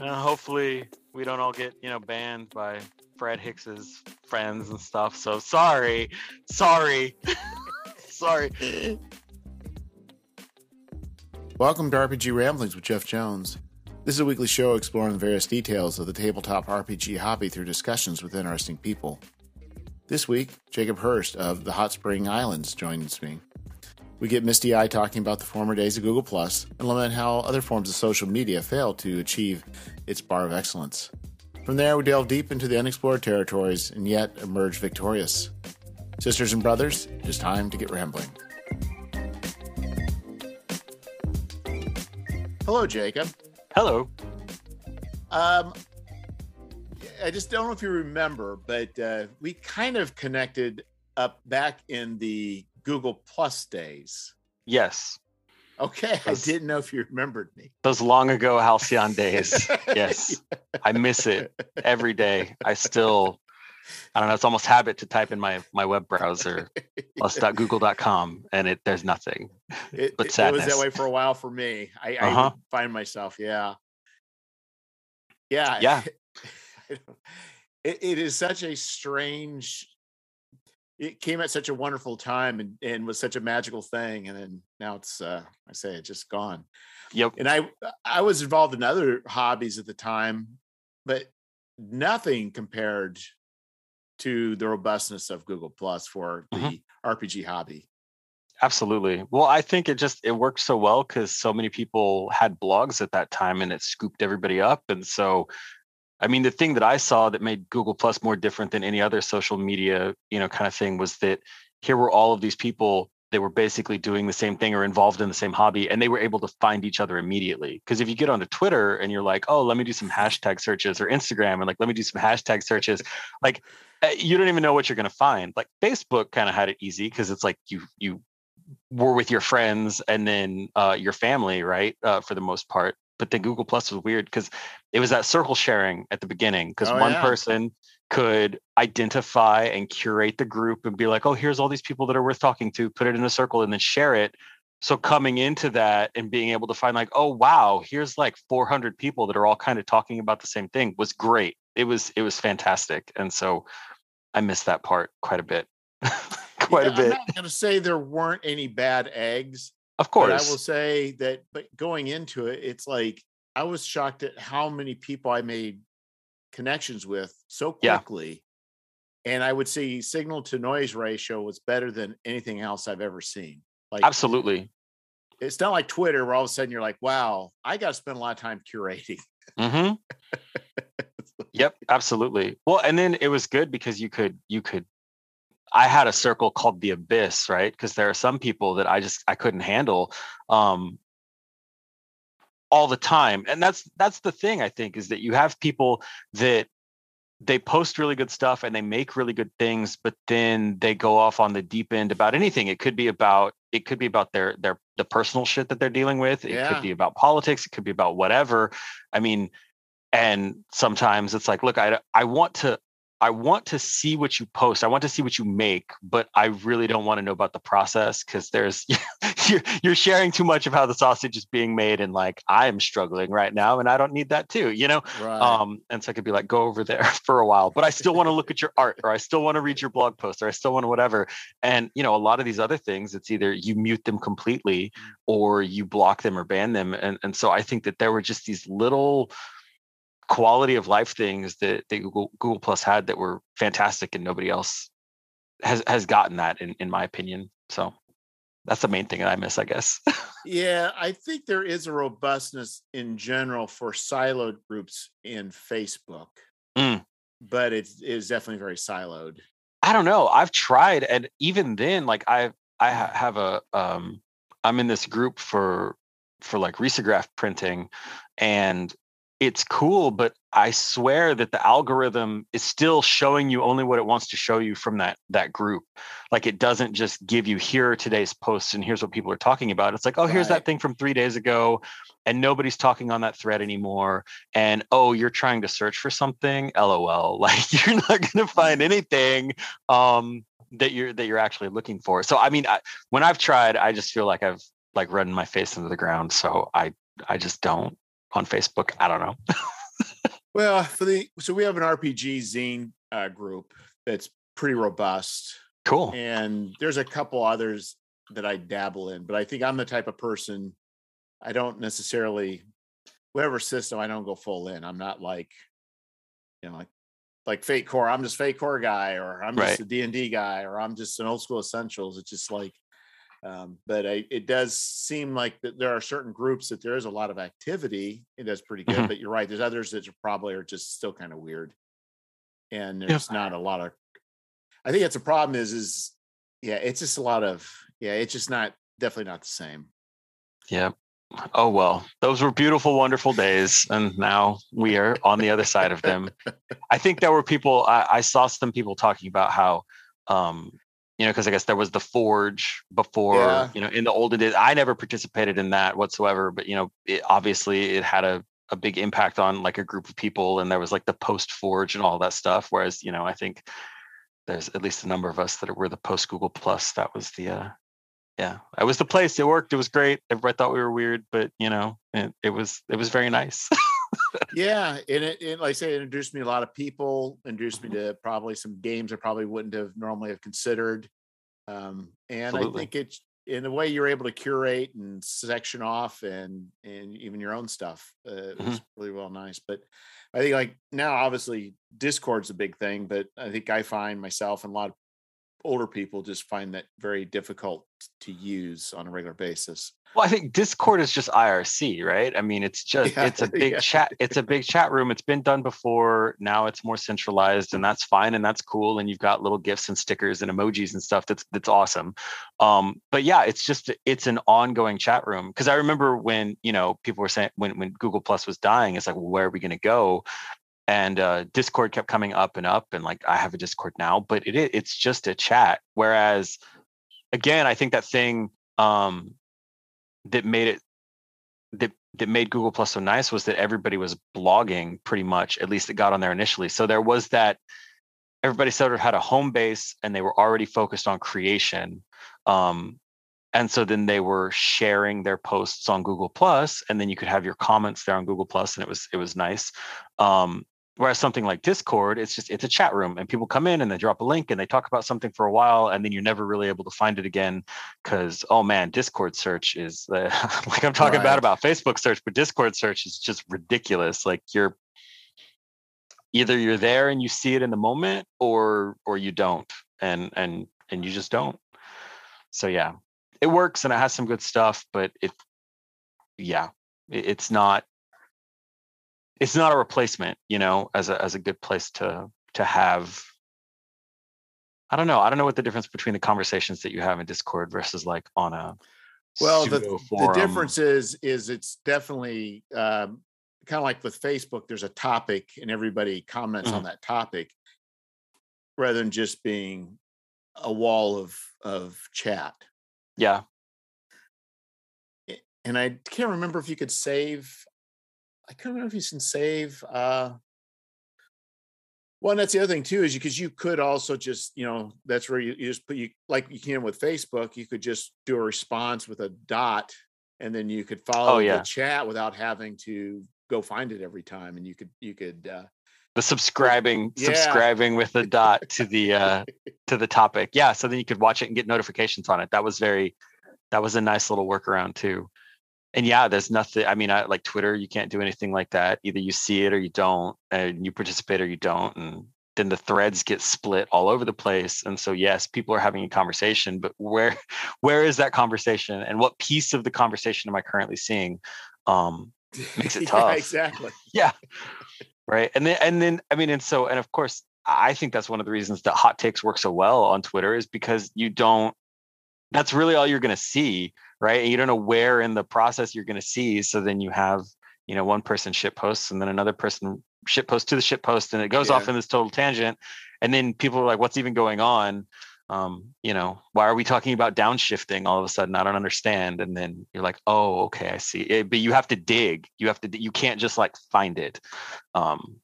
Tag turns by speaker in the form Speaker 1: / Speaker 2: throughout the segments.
Speaker 1: Uh, hopefully, we don't all get you know banned by Fred Hicks's friends and stuff. So sorry, sorry, sorry.
Speaker 2: Welcome to RPG Ramblings with Jeff Jones. This is a weekly show exploring the various details of the tabletop RPG hobby through discussions with interesting people. This week, Jacob Hurst of the Hot Spring Islands joins me. We get misty eyed talking about the former days of Google Plus and lament how other forms of social media fail to achieve its bar of excellence. From there, we delve deep into the unexplored territories and yet emerge victorious. Sisters and brothers, it is time to get rambling. Hello, Jacob.
Speaker 1: Hello.
Speaker 2: Um, I just don't know if you remember, but uh, we kind of connected up back in the Google Plus days.
Speaker 1: Yes.
Speaker 2: Okay,
Speaker 1: Those-
Speaker 2: I didn't know if you remembered me.
Speaker 1: Those long ago halcyon days. Yes. I miss it every day. I still, I don't know. It's almost habit to type in my my web browser plus.google.com and it there's nothing.
Speaker 2: It,
Speaker 1: but
Speaker 2: it- it was that way for a while for me. I, I
Speaker 1: Uh-huh.
Speaker 2: would find myself, yeah, yeah,
Speaker 1: Yeah.
Speaker 2: It, it is such a strange. It came at such a wonderful time and, and was such a magical thing, and then now it's uh, I say it's just gone.
Speaker 1: Yep.
Speaker 2: And I I was involved in other hobbies at the time, but nothing compared to the robustness of Google Plus for the
Speaker 1: Mhm.
Speaker 2: RPG hobby.
Speaker 1: Absolutely. Well, I think it just it worked so well because so many people had blogs at that time and it scooped everybody up. And so I mean the thing that I saw that made Google Plus more different than any other social media, you know, kind of thing was that here were all of these people that were basically doing the same thing or involved in the same hobby and they were able to find each other immediately. Because if you get onto Twitter and you're like, oh, let me do some hashtag searches or Instagram and like let me do some hashtag searches, like uh, you don't even know what you're going to find. Like Facebook kind of had it easy because it's like you you were with your friends and then uh, your family, right? Uh, for the most part. But then Google Plus was weird because it was that circle sharing at the beginning because
Speaker 2: Oh,
Speaker 1: one
Speaker 2: yeah.
Speaker 1: person could identify and curate the group and be like, oh, here's all these people that are worth talking to, put it in a circle and then share it. So coming into that and being able to find like, oh wow, here's like 400 people that are all kind of talking about the same thing was great. It was it was fantastic, and so I missed that part quite a bit, quite
Speaker 2: Yeah,
Speaker 1: a bit.
Speaker 2: I'm not going to say there weren't any bad eggs,
Speaker 1: Of
Speaker 2: but
Speaker 1: course,
Speaker 2: I will say that. But going into it, it's like I was shocked at how many people I made connections with so
Speaker 1: Yeah.
Speaker 2: quickly, and I would say signal to noise ratio was better than anything else I've ever seen. Like
Speaker 1: absolutely.
Speaker 2: it's not like Twitter where all of a sudden you're like, "Wow, I got to spend a lot of time curating."
Speaker 1: Mm-hmm. yep, absolutely. Well, and then it was good because you could you could. I had a circle called the abyss, right? Because there are some people that I just I couldn't handle um, all the time, and that's that's the thing I think is that you have people that they post really good stuff and they make really good things, but then they go off on the deep end about anything. It could be about it could be about their their the personal shit that they're dealing with. It
Speaker 2: Yeah.
Speaker 1: could be about politics. It could be about whatever. I mean, and sometimes it's like, look, I I want to I want to see what you post. I want to see what you make, but I really don't want to know about the process because there's you're, you're sharing too much of how the sausage is being made, and like I'm struggling right now, and I don't need that too, you know.
Speaker 2: Right.
Speaker 1: Um, and so I could be like, go over there for a while, but I still want to look at your art, or I still want to read your blog post, or I still want to whatever. And you know, a lot of these other things, it's either you mute them completely, or you block them or ban them. And and so I think that there were just these little quality of life things that, that Google Google Plus had that were fantastic, and nobody else has has gotten that in in my opinion. So that's the main thing that I miss, I guess.
Speaker 2: Yeah, I think there is a robustness in general for siloed groups in Facebook,
Speaker 1: Mm.
Speaker 2: but it is definitely very siloed.
Speaker 1: I don't know. I've tried, and even then, like I I have a um I'm in this group for for like risograph printing, and it's cool, but I swear that the algorithm is still showing you only what it wants to show you from that that group. Like it doesn't just give you here are today's posts and here's what people are talking about. It's like, oh, here's that thing from three days ago, and nobody's talking on that thread anymore. And oh, you're trying to search for something. LOL. Like you're not gonna find anything um that you're that you're actually looking for. So I mean, I, when I've tried, I just feel like I've like run my face into the ground. So I I just don't on Facebook. I don't know.
Speaker 2: Well, for the so we have an RPG zine uh, group that's pretty robust.
Speaker 1: Cool.
Speaker 2: And there's a couple others that I dabble in, but I think I'm the type of person I don't necessarily whatever system I don't go full in. I'm not like you know like like Fate Core. I'm just Fate Core guy, or I'm just
Speaker 1: Right.
Speaker 2: a D and D guy, or I'm just an old school essentials. It's just like, um, but I, it does seem like that there are certain groups that there is a lot of activity. It does pretty good,
Speaker 1: Mhm.
Speaker 2: but you're right. There's others that are probably are just still kind of weird, and
Speaker 1: Yeah.
Speaker 2: there's not a lot of. I think that's a problem. Is is yeah, it's just a lot of yeah. It's just not definitely not the same.
Speaker 1: Yep. Oh well, those were beautiful, wonderful days, and now we are on the other side of them. I think there were people. I, I saw some people talking about how, um, you know, because I guess there was the Forge before.
Speaker 2: Yeah.
Speaker 1: You know, in the olden days, I never participated in that whatsoever. But you know, it, obviously, it had a a big impact on like a group of people, and there was like the post Forge and all that stuff. Whereas, you know, I think there's at least a number of us that were the post Google Plus. That was the uh, yeah, it was the place. It worked. It was great. Everybody thought we were weird, but you know, it, it was it was very nice.
Speaker 2: yeah and it, it like i say it introduced me to a lot of people introduced me to probably some games i probably wouldn't have normally have considered um and
Speaker 1: Absolutely.
Speaker 2: i think it's in the way you're able to curate and section off and and even your own stuff uh, it was really well nice but i think like now obviously discord's a big thing but i think i find myself and a lot of older people just find that very difficult to use on a regular basis
Speaker 1: well, I think Discord is just IRC, right? I mean, it's just
Speaker 2: Yeah,
Speaker 1: it's a big
Speaker 2: yeah.
Speaker 1: chat. It's a big chat room. It's been done before. Now it's more centralized, and that's fine and that's cool. And you've got little gifts and stickers and emojis and stuff. That's that's awesome. Um, but yeah, it's just it's an ongoing chat room. Because I remember when you know people were saying when when Google Plus was dying, it's like, well, where are we going to go? And uh, discord kept coming up and up and like i have a discord now but it it's just a chat. Whereas again i think that thing um that made it that that made google plus so nice was that everybody was blogging pretty much at least it got on there initially. So there was that everybody sort of had a home base and they were already focused on creation um and so then they were sharing their posts on google plus and then you could have your comments there on google plus and it was it was nice. Um whereas something like discord it's just it's a chat room and people come in and they drop a link and they talk about something for a while and then you're never really able to find it again because oh man discord search is uh, like i'm talking
Speaker 2: Right.
Speaker 1: bad about facebook search but discord search is just ridiculous like you're either you're there and you see it in the moment or or you don't and and and you just don't so yeah it works and it has some good stuff but it yeah it- it's not it's not a replacement you know as a as a good place to to have i don't know i don't know what the difference between the conversations that you have in discord versus like on a
Speaker 2: Well, the, the difference is is it's definitely um, kind of like with Facebook. There's a topic, and everybody comments on that topic, rather than just being a wall of of chat.
Speaker 1: yeah
Speaker 2: And I can't remember if you could save. I can't remember if you can save. Uh, well, and that's the other thing too, is because you could also just, you know, that's where you, you just put you like you can with Facebook, you could just do a response with a dot, and then you could follow
Speaker 1: Oh, yeah.
Speaker 2: the chat without having to go find it every time, and you could you could. uh
Speaker 1: the subscribing
Speaker 2: Yeah.
Speaker 1: subscribing with the dot to the uh to the topic yeah so then you could watch it and get notifications on it that was very that was a nice little workaround too and yeah there's nothing i mean I, like twitter you can't do anything like that. Either you see it or you don't and you participate or you don't and then the threads get split all over the place. And so yes people are having a conversation but where where is that conversation? And what piece of the conversation am i currently seeing um Makes it
Speaker 2: Yeah,
Speaker 1: tough.
Speaker 2: exactly.
Speaker 1: yeah. Right? And then and then i mean and so and of course i think that's one of the reasons that hot takes work so well on twitter is because you don't that's really all you're going to see right and you don't know where in the process you're going to see so then you have you know one person ship posts and then another person ship post to the ship post and it goes off in this total tangent and then people are like what's even going on um, you know, why are we talking about downshifting all of a sudden? I don't understand. And then you're like, oh, okay, I see. Eh, but you have to dig. You have to. You can't just like find it. Um,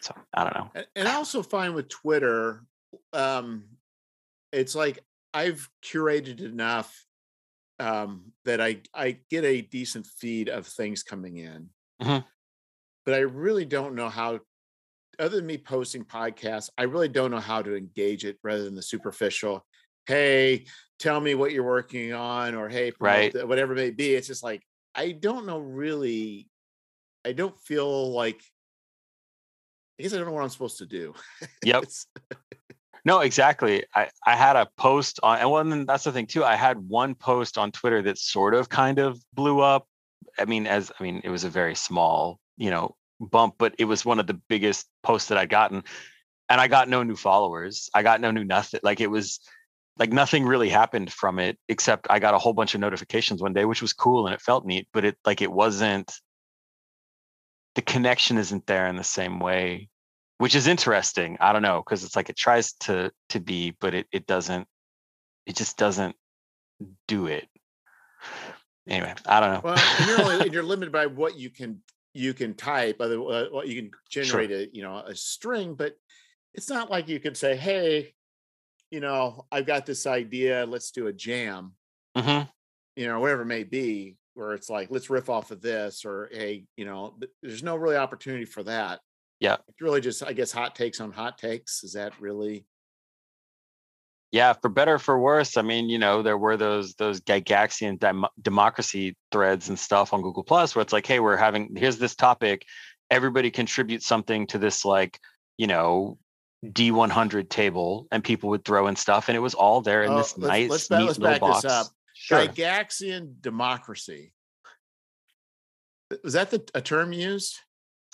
Speaker 1: so I don't know.
Speaker 2: And- and I also find with Twitter, um, it's like I've curated enough um, that I I get a decent feed of things coming in.
Speaker 1: Mhm.
Speaker 2: but I really don't know how. Other than me posting podcasts, I really don't know how to engage it rather than the superficial. Hey, tell me what you're working on, or hey,
Speaker 1: right,
Speaker 2: whatever it may be. It's just like I don't know really. I don't feel like. I guess I don't know what I'm supposed to do.
Speaker 1: Yep. No, exactly. I, I had a post on, and one that's the thing too. I had one post on Twitter that sort of kind of blew up. I mean, as I mean, it was a very small, you know, bump, but it was one of the biggest posts that I'd gotten. And I got no new followers. I got no new nothing. Like it was like nothing really happened from it, except I got a whole bunch of notifications one day, which was cool and it felt neat, but it like it wasn't the connection isn't there in the same way which is interesting. I don't know because it's like it tries to to be, but it it doesn't. It just doesn't do it. Anyway, I don't know.
Speaker 2: Well, you're only you're limited by what you can you can type, other uh, what you can generate sure. a you know a string, but it's not like you can say, hey, you know, I've got this idea. Let's do a jam.
Speaker 1: Mm-hmm.
Speaker 2: You know, whatever it may be, where it's like, let's riff off of this, or hey, you know, there's no really opportunity for that.
Speaker 1: Yeah.
Speaker 2: It's really just, I guess, hot takes on hot takes. Is that really?
Speaker 1: Yeah, for better for worse. I mean, you know, there were those those Gygaxian dem- democracy threads and stuff on Google Plus where it's like, hey, we're having here's this topic. Everybody contribute something to this, like, you know, D100 table, and people would throw in stuff, and it was all there in oh, this let's, nice, let's, neat let's back box. this up.
Speaker 2: Sure. Gygaxian democracy. Was that the a term used?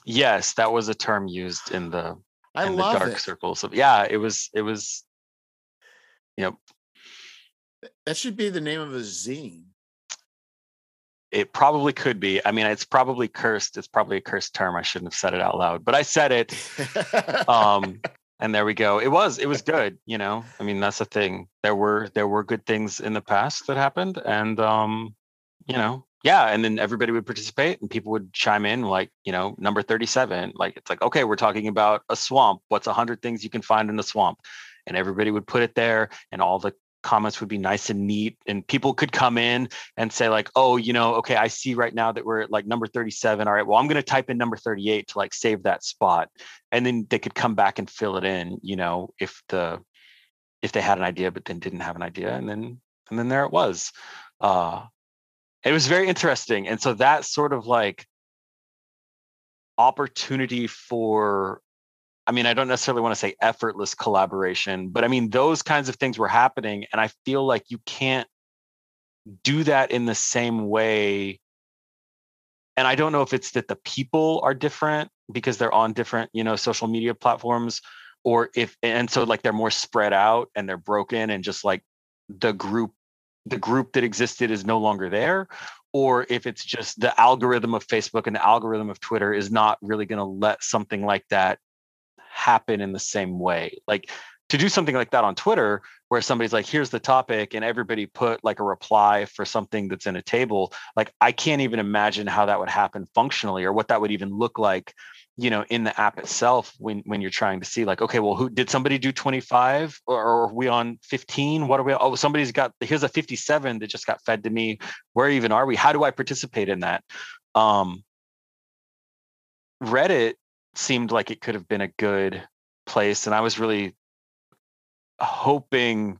Speaker 1: Yes, that was a term used in the
Speaker 2: I
Speaker 1: in
Speaker 2: the
Speaker 1: dark
Speaker 2: it.
Speaker 1: circles of yeah, it was it was yep.
Speaker 2: That should be the name of a zine.
Speaker 1: It probably could be. I mean, it's probably cursed. It's probably a cursed term. I shouldn't have said it out loud, but I said it. um, and there we go. It was it was good, you know. I mean, that's the thing. There were there were good things in the past that happened, and um, you know, yeah and then everybody would participate and people would chime in like you know number 37 like it's like okay we're talking about a swamp. What's 100 things you can find in a swamp? And everybody would put it there and all the comments would be nice and neat and people could come in and say like oh you know okay i see right now that we're at like number 37 all right well i'm going to type in number 38 to like save that spot. And then they could come back and fill it in you know if the if they had an idea but then didn't have an idea and then and then there it was. Uh it was very interesting and so that sort of like opportunity for i mean i don't necessarily want to say effortless collaboration but i mean those kinds of things were happening and i feel like you can't do that in the same way and i don't know if it's that the people are different because they're on different you know social media platforms or if and so like they're more spread out and they're broken and just like the group the group that existed is no longer there or if it's just the algorithm of Facebook and the algorithm of Twitter is not really going to let something like that happen in the same way. Like to do something like that on Twitter, where somebody's like, here's the topic, and everybody put like a reply for something that's in a table, like I can't even imagine how that would happen functionally or what that would even look like you know in the app itself when when you're trying to see like okay well who did somebody do 25 or, or are we on 15 what are we oh somebody's got here's a 57 that just got fed to me. Where even are we? How do i participate in that? Um reddit seemed like it could have been a good place and i was really hoping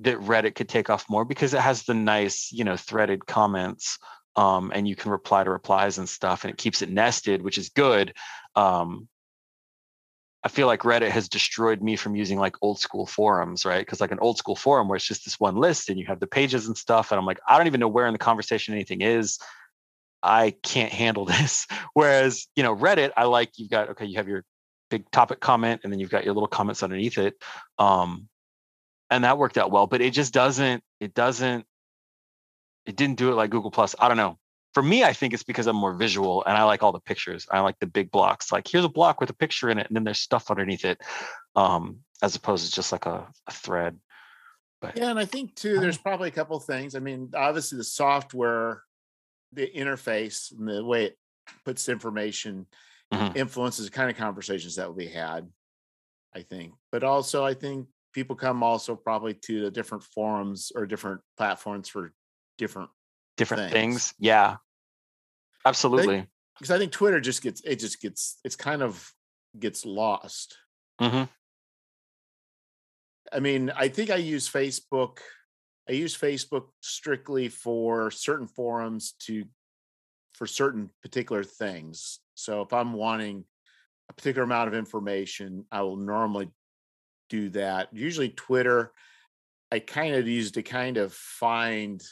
Speaker 1: that reddit could take off more because it has the nice you know threaded comments um, and you can reply to replies and stuff, and it keeps it nested, which is good. Um, I feel like Reddit has destroyed me from using like old school forums, right? Because like an old school forum where it's just this one list and you have the pages and stuff, and I'm like, I don't even know where in the conversation anything is. I can't handle this. Whereas, you know, Reddit, I like you've got okay, you have your big topic comment, and then you've got your little comments underneath it. Um, and that worked out well, but it just doesn't, it doesn't it didn't do it like Google Plus. I don't know. For me, I think it's because I'm more visual and I like all the pictures. I like the big blocks. Like here's a block with a picture in it, and then there's stuff underneath it, um, as opposed to just like a, a thread.
Speaker 2: But yeah, and I think too, there's probably a couple things. I mean, obviously the software, the interface, and the way it puts information mm-hmm. influences the kind of conversations that will be had. I think, but also I think people come also probably to the different forums or different platforms for different
Speaker 1: different things. things. Yeah. Absolutely.
Speaker 2: because I think Twitter just gets it just gets it's kind of gets lost.
Speaker 1: hmm
Speaker 2: I mean, I think I use Facebook. I use Facebook strictly for certain forums to for certain particular things. So if I'm wanting a particular amount of information, I will normally do that. Usually Twitter, I kind of use to kind of find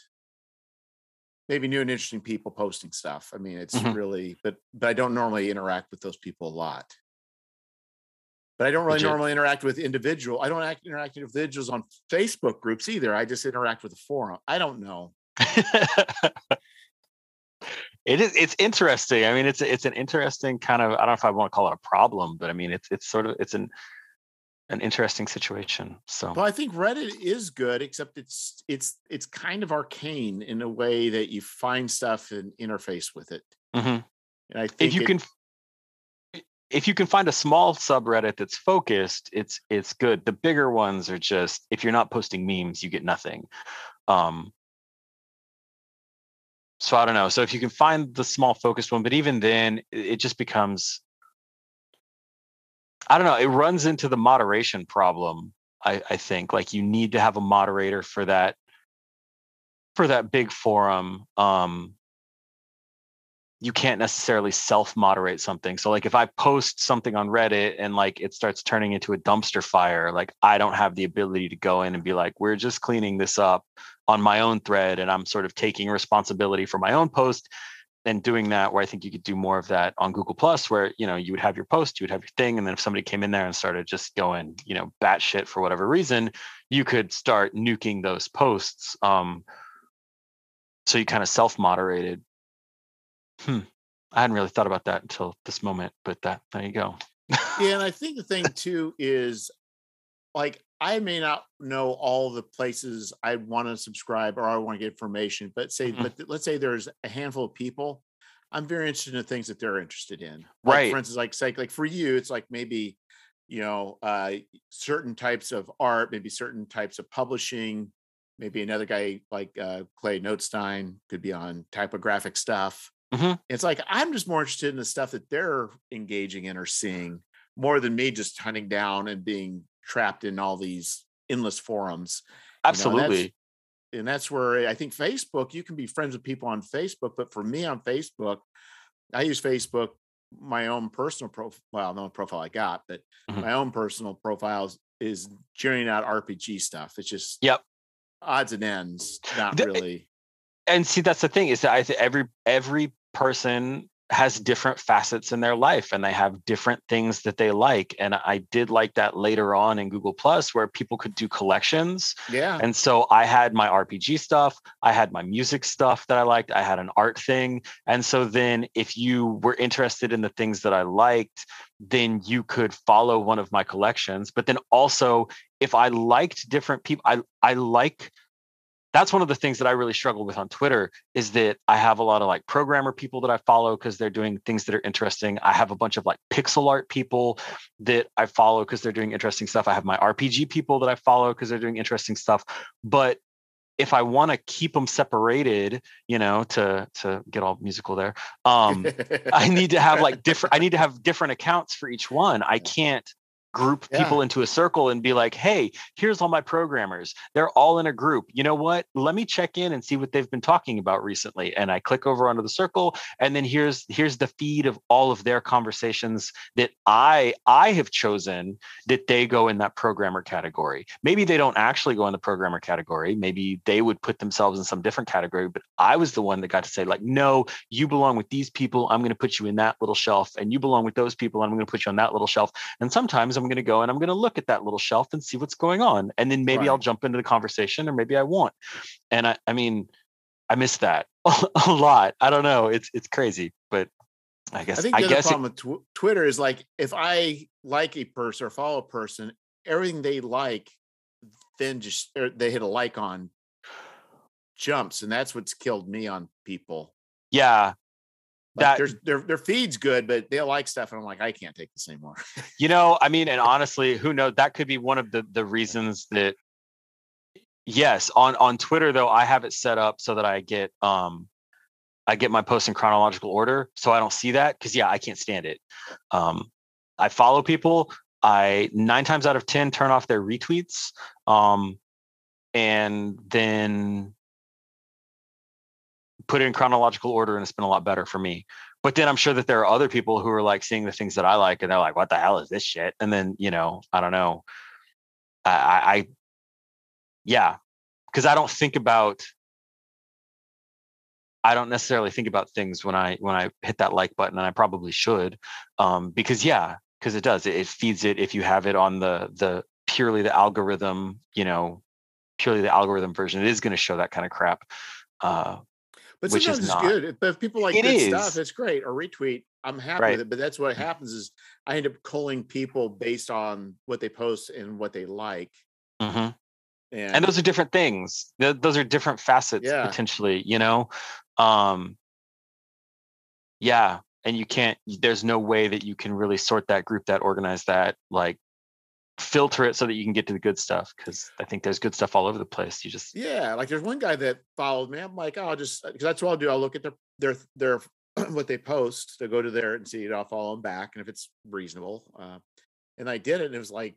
Speaker 2: maybe new and interesting people posting stuff. I mean, it's
Speaker 1: Mhm.
Speaker 2: really, but but I don't normally interact with those people a lot. But I don't really
Speaker 1: Legit.
Speaker 2: normally interact with individual. I don't act, interact with individuals on Facebook groups either. I just interact with the forum. I don't know.
Speaker 1: it is it's interesting i mean it's it's an interesting kind of i don't know if i want to call it a problem but i mean it's it's sort of it's an an interesting situation so
Speaker 2: Well, I think Reddit is good, except it's it's it's kind of arcane in a way that you find stuff and interface with it.
Speaker 1: Mhm.
Speaker 2: And I think
Speaker 1: if you
Speaker 2: it-
Speaker 1: can if you can find a small subreddit that's focused it's it's good the bigger ones are just if you're not posting memes you get nothing um so i don't know so if you can find the small focused one but even then it just becomes i don't know it runs into the moderation problem i i think like you need to have a moderator for that for that big forum um you can't necessarily self moderate something. So like if I post something on Reddit and like it starts turning into a dumpster fire, like I don't have the ability to go in and be like we're just cleaning this up on my own thread and I'm sort of taking responsibility for my own post and doing that where I think you could do more of that on Google Plus where you know you would have your post, you would have your thing and then if somebody came in there and started just going, you know, batshit for whatever reason, you could start nuking those posts. Um so you kind of self-moderated Hmm. I hadn't really thought about that until this moment, but that there you go.
Speaker 2: yeah, and I think the thing too is like I may not know all the places I want to subscribe or I want to get information, but say,
Speaker 1: Mhm.
Speaker 2: but let's say there's a handful of people. I'm very interested in the things that they're interested in. Like,
Speaker 1: Right.
Speaker 2: For instance, like say, like for you, it's like maybe, you know, uh certain types of art, maybe certain types of publishing, maybe another guy like uh Clay Notestein could be on typographic stuff.
Speaker 1: Mhm.
Speaker 2: It's like I'm just more interested in the stuff that they're engaging in or seeing more than me just hunting down and being trapped in all these endless forums. You know, and that's-
Speaker 1: Absolutely.
Speaker 2: and that's where I think Facebook, you can be friends with people on Facebook, but for me on Facebook, I use Facebook, my own personal profile, well, no profile I got, but
Speaker 1: Mhm.
Speaker 2: my own personal profiles is churning out RPG stuff. It's just
Speaker 1: Yep.
Speaker 2: odds and ends, not
Speaker 1: The-
Speaker 2: really.
Speaker 1: and see that's the thing is that I think every every person has different facets in their life and they have different things that they like and i did like that later on in google plus where people could do collections.
Speaker 2: Yeah.
Speaker 1: and so i had my rpg stuff i had my music stuff that i liked i had an art thing. And so then if you were interested in the things that i liked then you could follow one of my collections. But then also if i liked different people i i like that's one of the things that I really struggle with on Twitter is that I have a lot of like programmer people that I follow because they're doing things that are interesting. I have a bunch of like pixel art people that I follow because they're doing interesting stuff. I have my RPG people that I follow because they're doing interesting stuff. But if I want to keep them separated, you know, to to get all musical there, um, I need to have like different. I need to have different accounts for each one. I can't group
Speaker 2: Yeah.
Speaker 1: people into a circle and be like, "Hey, here's all my programmers. They're all in a group. You know what? Let me check in and see what they've been talking about recently." And I click over onto the circle, and then here's here's the feed of all of their conversations that I I have chosen that they go in that programmer category. Maybe they don't actually go in the programmer category. Maybe they would put themselves in some different category, but I was the one that got to say like, "No, you belong with these people. I'm going to put you in that little shelf, and you belong with those people. And I'm going to put you on that little shelf." And sometimes I'm going to go and I'm going to look at that little shelf and see what's going on, and then maybe I'll jump into the conversation, or maybe I won't. And I, I mean, I miss that a lot. I don't know. It's it's crazy, but I guess
Speaker 2: I think
Speaker 1: I,
Speaker 2: the other
Speaker 1: guess it,
Speaker 2: problem with tw- Twitter is like if I like a person or follow a person, everything they like, then just or they hit a like on jumps, and that's what's killed me on people.
Speaker 1: yeah.
Speaker 2: Like
Speaker 1: That-
Speaker 2: there's their their feed's good, but they like stuff, and I'm like, I can't take this anymore.
Speaker 1: You know, I mean, and honestly, who knows? That could be one of the the reasons that. Yes, on on Twitter though, I have it set up so that I get um I get my posts in chronological order, so I don't see that because yeah, I can't stand it. Um, I follow people. I nine times out of ten turn off their retweets, um, and then put it in chronological order, and it's been a lot better for me. But then I'm sure that there are other people who are like seeing the things that I like, and they're like, "What the hell is this shit?" And then you know, I don't know. I, I yeah, because I don't think about I don't necessarily think about things when I when I hit that like button, and I probably should, um, because yeah, because it does. It, it, feeds it if you have it on the the purely the algorithm, you know, purely the algorithm version. It is going to show that kind of crap. Uh,
Speaker 2: but which sometimes is it's good. But if people like it good is. stuff, it's great. Or retweet, I'm happy right. with it. But that's what happens is I end up culling people based on what they post and what they like.
Speaker 1: Mm-hmm. And, and, those are different things. Those are different facets yeah. potentially. You know, um, yeah, and you can't. There's no way that you can really sort that, group that, organize that, like filter it so that you can get to the good stuff because I think there's good stuff all over the place. You just
Speaker 2: yeah, like there's one guy that followed me. I'm like, oh, I'll just because that's what I'll do. I'll look at their their their what they post to go to there and see it. I'll follow them back, and if it's reasonable, uh, and I did it, and it was like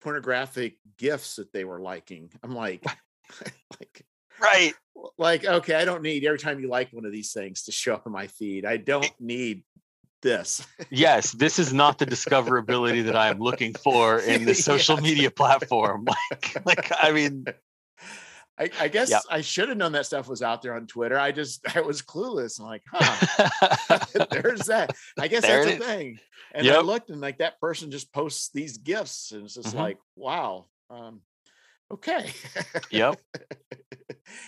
Speaker 2: pornographic gifts that they were liking. I'm like,
Speaker 1: like right,
Speaker 2: like okay, I don't need every time you like one of these things to show up in my feed. I don't need this.
Speaker 1: yes, this is not the discoverability that I am looking for in the social yes. media platform. Like, like I mean,
Speaker 2: I, I guess. I should have known that stuff was out there on Twitter. I just I was clueless. I'm like, huh, there's that. I guess there that's a thing. And yep. I looked and like that person just posts these gifts, and it's just mm-hmm. like, wow. Um, okay.
Speaker 1: Yep.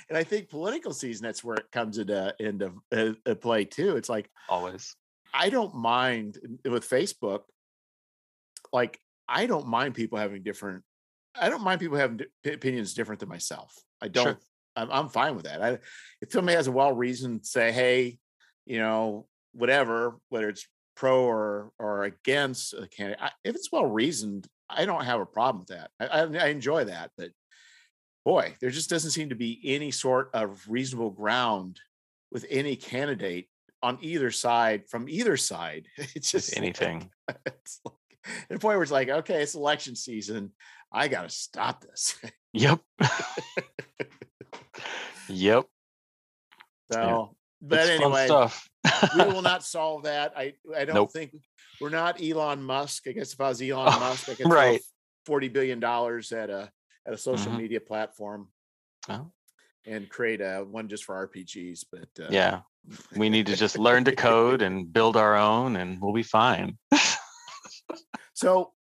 Speaker 2: and I think political season that's where it comes into into uh, play too. It's like
Speaker 1: always
Speaker 2: I don't mind uh, with Facebook, like I don't mind people having different. I don't mind people having opinions different than myself. I don't. Sure. I'm, I'm fine with that. I, if somebody has a well reasoned say, hey, you know, whatever, whether it's pro or or against a candidate, I, if it's well reasoned, I don't have a problem with that. I, I, I enjoy that, but boy, there just doesn't seem to be any sort of reasonable ground with any candidate on either side from either side. It's just
Speaker 1: anything.
Speaker 2: Like, it's like, and the point where it's like, okay, it's election season. I got to stop this.
Speaker 1: Yep. yep.
Speaker 2: So, yeah. but it's anyway, we will not solve that. I I don't nope. think we're not Elon Musk. I guess if I was Elon oh, Musk, I could right. forty billion dollars at a at a social mm-hmm. media platform. Oh. And create a one just for RPGs, but
Speaker 1: uh, yeah, we need to just learn to code and build our own and we'll be fine.
Speaker 2: So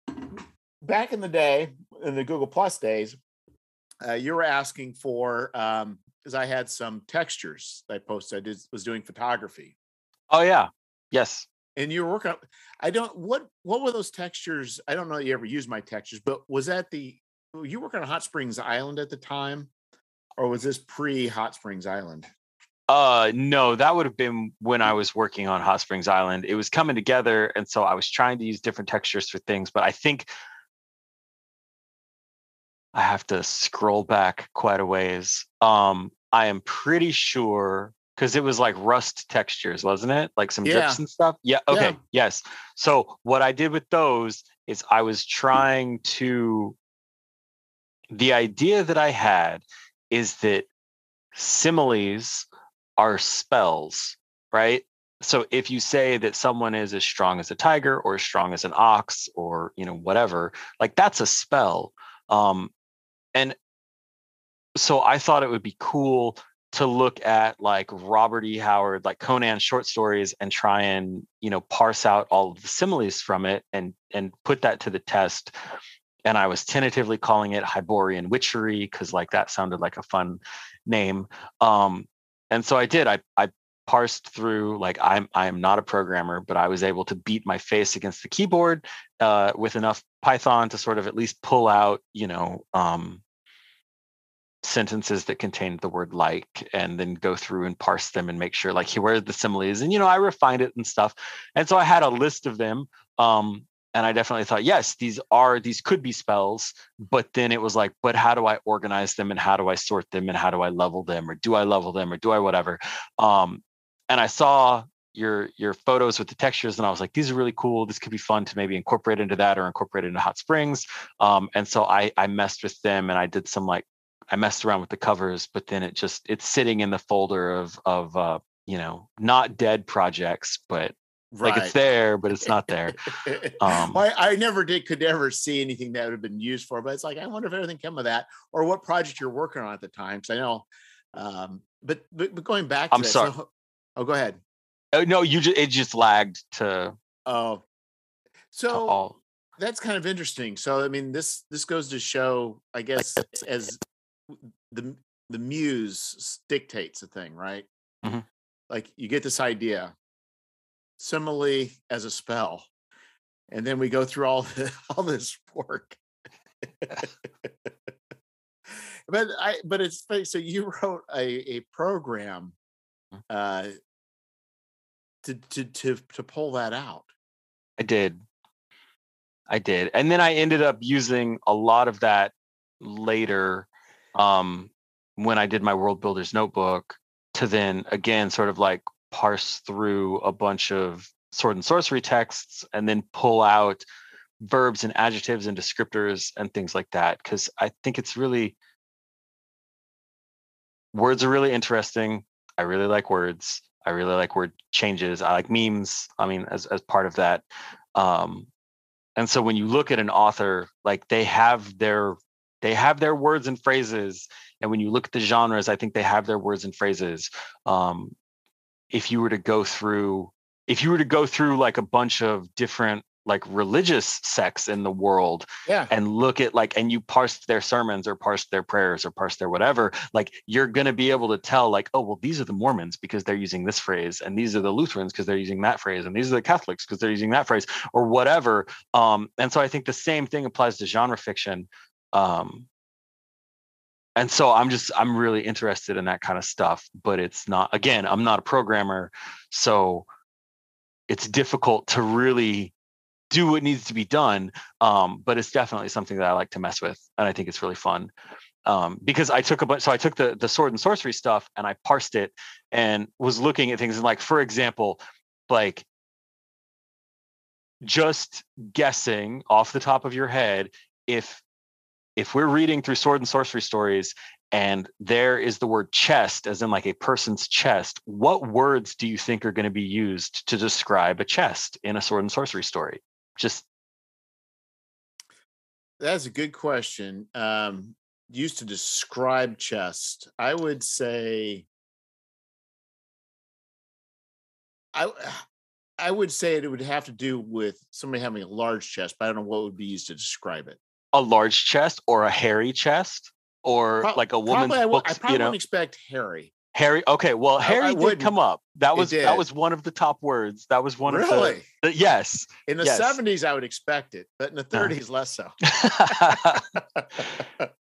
Speaker 2: back in the day in the google plus days uh, you were asking for um because i had some textures i posted i did, was doing photography.
Speaker 1: Oh yeah. Yes.
Speaker 2: And you were working i don't what what were those textures? I don't know you ever used my textures but was that the you working on hot springs island at the time or was this pre hot springs island
Speaker 1: uh no, that would have been when I was working on Hot Springs Island. It was coming together, and so I was trying to use different textures for things. But I think I have to scroll back quite a ways. Um, I am pretty sure because it was like rust textures, wasn't it? Like some yeah. drips and stuff. Yeah. Okay. Yeah. Yes. So what I did with those is I was trying to. The idea that I had is that similes are spells, right? So if you say that someone is as strong as a tiger or as strong as an ox or you know whatever, like that's a spell. Um, and so I thought it would be cool to look at like Robert E. Howard, like Conan short stories, and try and you know parse out all of the similes from it and and put that to the test. And I was tentatively calling it Hyborian Witchery because like that sounded like a fun name. Um, and so I did. I I parsed through like I'm I am not a programmer, but I was able to beat my face against the keyboard uh, with enough Python to sort of at least pull out, you know, um, sentences that contained the word like, and then go through and parse them and make sure like where are the similes, and you know, I refined it and stuff. And so I had a list of them. Um, and I definitely thought, yes, these are these could be spells, but then it was like, but how do I organize them and how do I sort them and how do I level them or do I level them or do I whatever? Um, and I saw your your photos with the textures and i was like these are really cool. This could be fun to maybe incorporate into that or incorporate into hot springs. Um, and so i i messed with them and i did some like i messed around with the covers but then it just it's sitting in the folder of of uh, you know not dead projects but right. like it's there but it's not there
Speaker 2: um, I, I never did could never see anything that would have been used for but it's like i wonder if anything came of that or what project you're working on at the time because i know um, but, but, but going back
Speaker 1: i'm that, sorry
Speaker 2: so, oh go ahead
Speaker 1: Oh no, you just it just lagged to.
Speaker 2: Oh, so all. that's kind of interesting. So I mean, this this goes to show, I guess, as the the muse dictates a thing, right? Mm-hmm. Like you get this idea, simile as a spell, and then we go through all the, all this work. but I but it's funny. So you wrote a a program mm. uh, to to to to pull that out.
Speaker 1: I did. I did. And then I ended up using a lot of that later um, when I did my World Builders notebook to then again sort of like parse through a bunch of sword and sorcery texts and then pull out verbs and adjectives and descriptors and things like that because I think it's really words are really interesting. I really like words. I really like word changes. I like memes. I mean, as as part of that. Um, and so when you look at an author, like they have their they have their words and phrases, and when you look at the genres, I think they have their words and phrases. Um, if you were to go through, if you were to go through like a bunch of different like religious sects in the world
Speaker 2: yeah.
Speaker 1: and look at like and you parse their sermons or parse their prayers or parse their whatever like you're going to be able to tell like oh well these are the mormons because they're using this phrase and these are the lutherans because they're using that phrase and these are the catholics because they're using that phrase or whatever um and so i think the same thing applies to genre fiction um and so i'm just i'm really interested in that kind of stuff but it's not again i'm not a programmer so it's difficult to really do what needs to be done. Um, but it's definitely something that I like to mess with, and I think it's really fun. Um, because I took a bunch, so I took the the sword and sorcery stuff and I parsed it and was looking at things and like, for example, like just guessing off the top of your head if if we're reading through sword and sorcery stories and there is the word chest as in like a person's chest what words do you think are going to be used to describe a chest in a sword and sorcery story just
Speaker 2: that's a good question. Um, used to describe chest, I would say I I would say it would have to do with somebody having a large chest, but I don't know what would be used to describe it.
Speaker 1: A large chest or a hairy chest or Pro- like a woman's
Speaker 2: probably
Speaker 1: books,
Speaker 2: I, I probably
Speaker 1: you know?
Speaker 2: wouldn't expect hairy.
Speaker 1: Harry. Okay, well, hairy did come up. That was that was one of the top words. That was one
Speaker 2: really?
Speaker 1: of the, the yes.
Speaker 2: In the seventies, I would expect it, but in the thirties, uh. less so.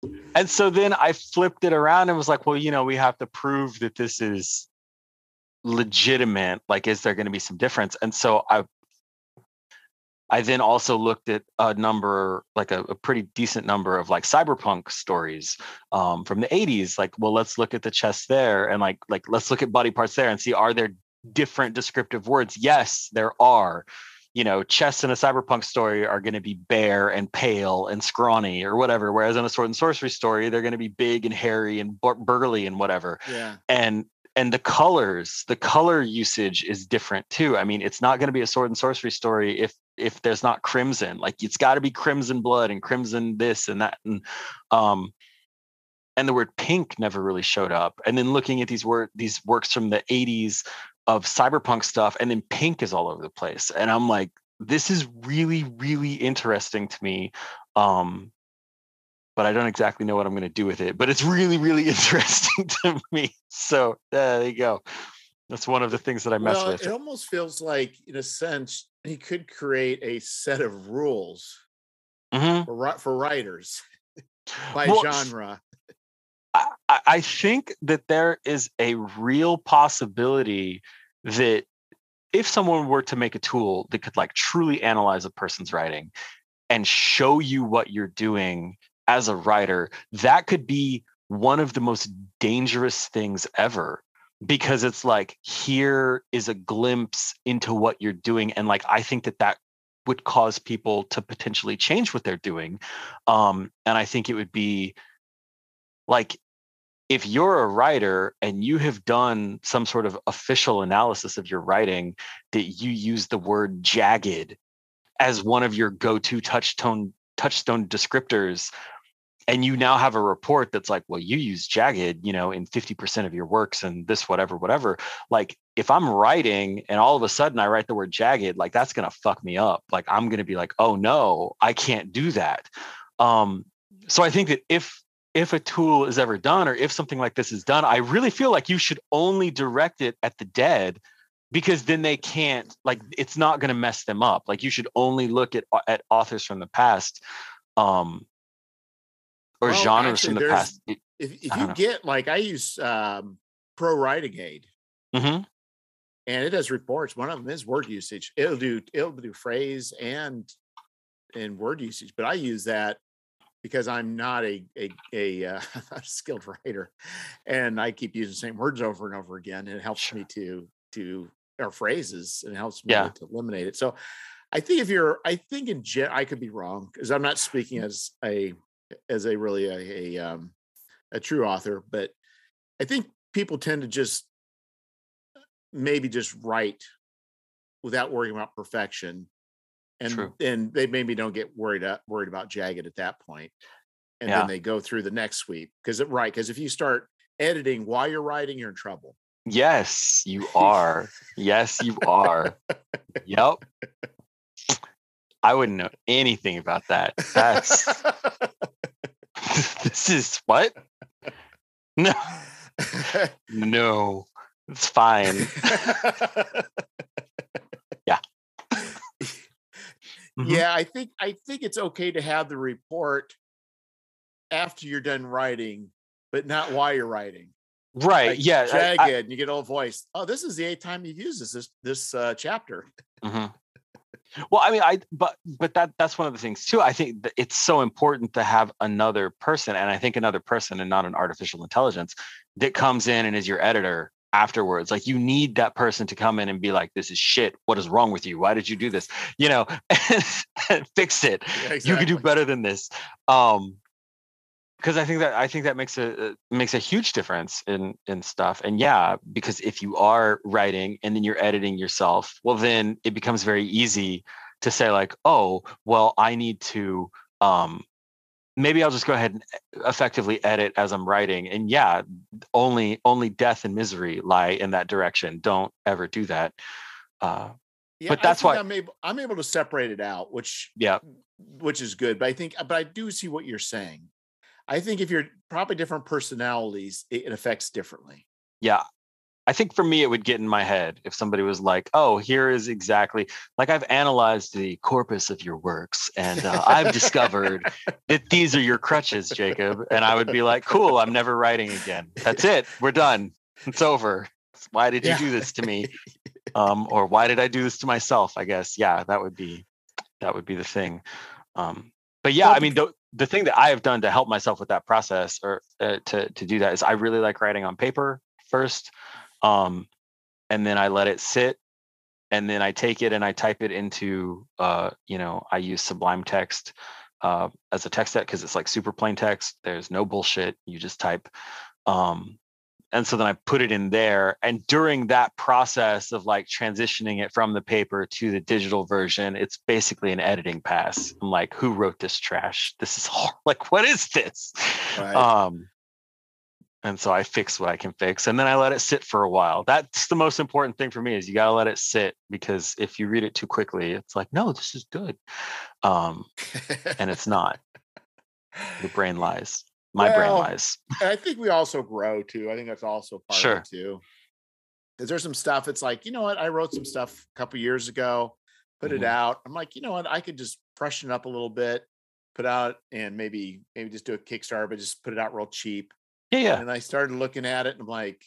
Speaker 1: and so then I flipped it around and was like, well, you know, we have to prove that this is legitimate. Like, is there going to be some difference? And so I I then also looked at a number, like a, a pretty decent number of like cyberpunk stories um, from the 80s. Like, well, let's look at the chest there and like like let's look at body parts there and see are there different descriptive words? Yes, there are. You know, chests in a cyberpunk story are going to be bare and pale and scrawny or whatever. Whereas in a sword and sorcery story, they're going to be big and hairy and burly and whatever.
Speaker 2: Yeah.
Speaker 1: And and the colors the color usage is different too i mean it's not going to be a sword and sorcery story if if there's not crimson like it's got to be crimson blood and crimson this and that and um and the word pink never really showed up and then looking at these word these works from the 80s of cyberpunk stuff and then pink is all over the place and i'm like this is really really interesting to me um but I don't exactly know what I'm going to do with it. But it's really, really interesting to me. So uh, there you go. That's one of the things that I mess
Speaker 2: well,
Speaker 1: with.
Speaker 2: It almost feels like, in a sense, he could create a set of rules mm-hmm. for for writers by well, genre.
Speaker 1: I, I think that there is a real possibility that if someone were to make a tool that could like truly analyze a person's writing and show you what you're doing as a writer, that could be one of the most dangerous things ever because it's like here is a glimpse into what you're doing and like i think that that would cause people to potentially change what they're doing um and i think it would be like if you're a writer and you have done some sort of official analysis of your writing that you use the word jagged as one of your go-to touchstone touchstone descriptors and you now have a report that's like well you use jagged you know in 50% of your works and this whatever whatever. Like if i'm writing and all of a sudden i write the word jagged like that's going to fuck me up. Like i'm going to be like oh no i can't do that. Um so i think that if if a tool is ever done or if something like this is done i really feel like you should only direct it at the dead because then they can't like it's not going to mess them up. Like you should only look at at authors from the past um or well, genres actually, from the past.
Speaker 2: If, if you get like I use um, Pro Writing Aid, mm-hmm. and it does reports. One of them is word usage. It'll do it'll do phrase and and word usage, but I use that because I'm not a a, a, uh, a skilled writer, and I keep using the same words over and over again, and it helps sure. me to to or phrases, and it helps me yeah. to eliminate it. So. I think if you're, I think in gen, I could be wrong because I'm not speaking as a as a really a, a um a true author, but I think people tend to just maybe just write without worrying about perfection. And True. and they maybe don't get worried up worried about jagged at that. And yeah. then they go through the next sweep. Because right, because if you start editing while you're writing, you're in trouble.
Speaker 1: Yes, you are. yes, you are. yep. I wouldn't know anything about that. That's this is what? No. no. It's fine. yeah.
Speaker 2: Mm-hmm. Yeah, I think I think it's okay to have the report after you're done writing, but not while you're writing.
Speaker 1: Right. Like yeah.
Speaker 2: Jagged, I, I, and you get a voice. Oh, this is the eighth time you've used this this this uh, chapter. Mm-hmm.
Speaker 1: Well, I mean, I but but that that's one of the things too. I think that it's so important to have another person, and I think another person, and not an artificial intelligence, that comes in and is your editor afterwards. Like you need that person to come in and be like, "This is shit. What is wrong with you? Why did you do this? You know, fix it. Yeah, exactly. You can do better than this." Um, because I think that I think that makes a makes a huge difference in in stuff. And yeah, because if you are writing and then you're editing yourself, well, then it becomes very easy to say like, oh, well, I need to um, maybe I'll just go ahead and effectively edit as I'm writing. And yeah, only only death and misery lie in that direction. Don't ever do that. Uh, yeah, but that's why
Speaker 2: I'm able I'm able to separate it out, which
Speaker 1: yeah,
Speaker 2: which is good. But I think but I do see what you're saying. I think if you're probably different personalities, it, affects differently.
Speaker 1: Yeah. I think for me, it would get in my head if somebody was like, oh, here is exactly like I've analyzed the corpus of your works and uh, I've discovered that these are your crutches, Jacob. And I would be like, cool, I'm never writing again. That's it. We're done. It's over. Why did you yeah. do this to me? Um, or why did I do this to myself? I guess. Yeah, that would be that would be the thing. Um, but yeah, I mean, th- the thing that I have done to help myself with that process or uh, to to do that is I really like writing on paper first, um, and then I let it sit, and then I take it and I type it into uh, you know I use Sublime Text uh, as a text edit because it's like super plain text. There's no bullshit. You just type. Um, and so then I put it in there. And during that process of like transitioning it from the paper to the digital version, it's basically an editing pass. I'm like, who wrote this trash? This is hard. like, what is this? Right. Um, and so I fix what I can fix, and then I let it sit for a while. That's the most important thing for me is you got to let it sit because if you read it too quickly, it's like, no, this is good, um, and it's not. Your brain lies my well, brain wise.
Speaker 2: I think we also grow too. I think that's also part sure. of it too. Because there's some stuff. It's like you know what? I wrote some stuff a couple years ago, put mm-hmm. it out. I'm like, you know what? I could just freshen up a little bit, put out, and maybe maybe just do a Kickstarter, but just put it out real cheap.
Speaker 1: Yeah, yeah.
Speaker 2: And I started looking at it, and I'm like,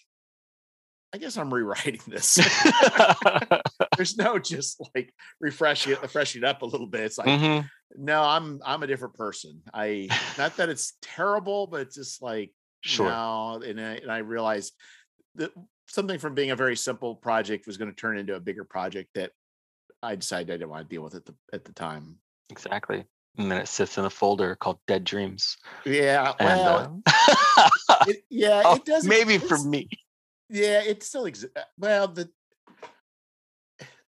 Speaker 2: I guess I'm rewriting this. There's no just like refreshing it, refreshing it up a little bit. It's like, mm-hmm. no, I'm I'm a different person. I not that it's terrible, but it's just like
Speaker 1: sure.
Speaker 2: now, and I, and I realize that something from being a very simple project was going to turn into a bigger project that I decided I didn't want to deal with at the at the time.
Speaker 1: Exactly. And then it sits in a folder called Dead Dreams.
Speaker 2: Yeah.
Speaker 1: And,
Speaker 2: Well,
Speaker 1: uh,
Speaker 2: it, yeah,
Speaker 1: oh,
Speaker 2: it does.
Speaker 1: maybe for me.
Speaker 2: Yeah, it still exists. Well, the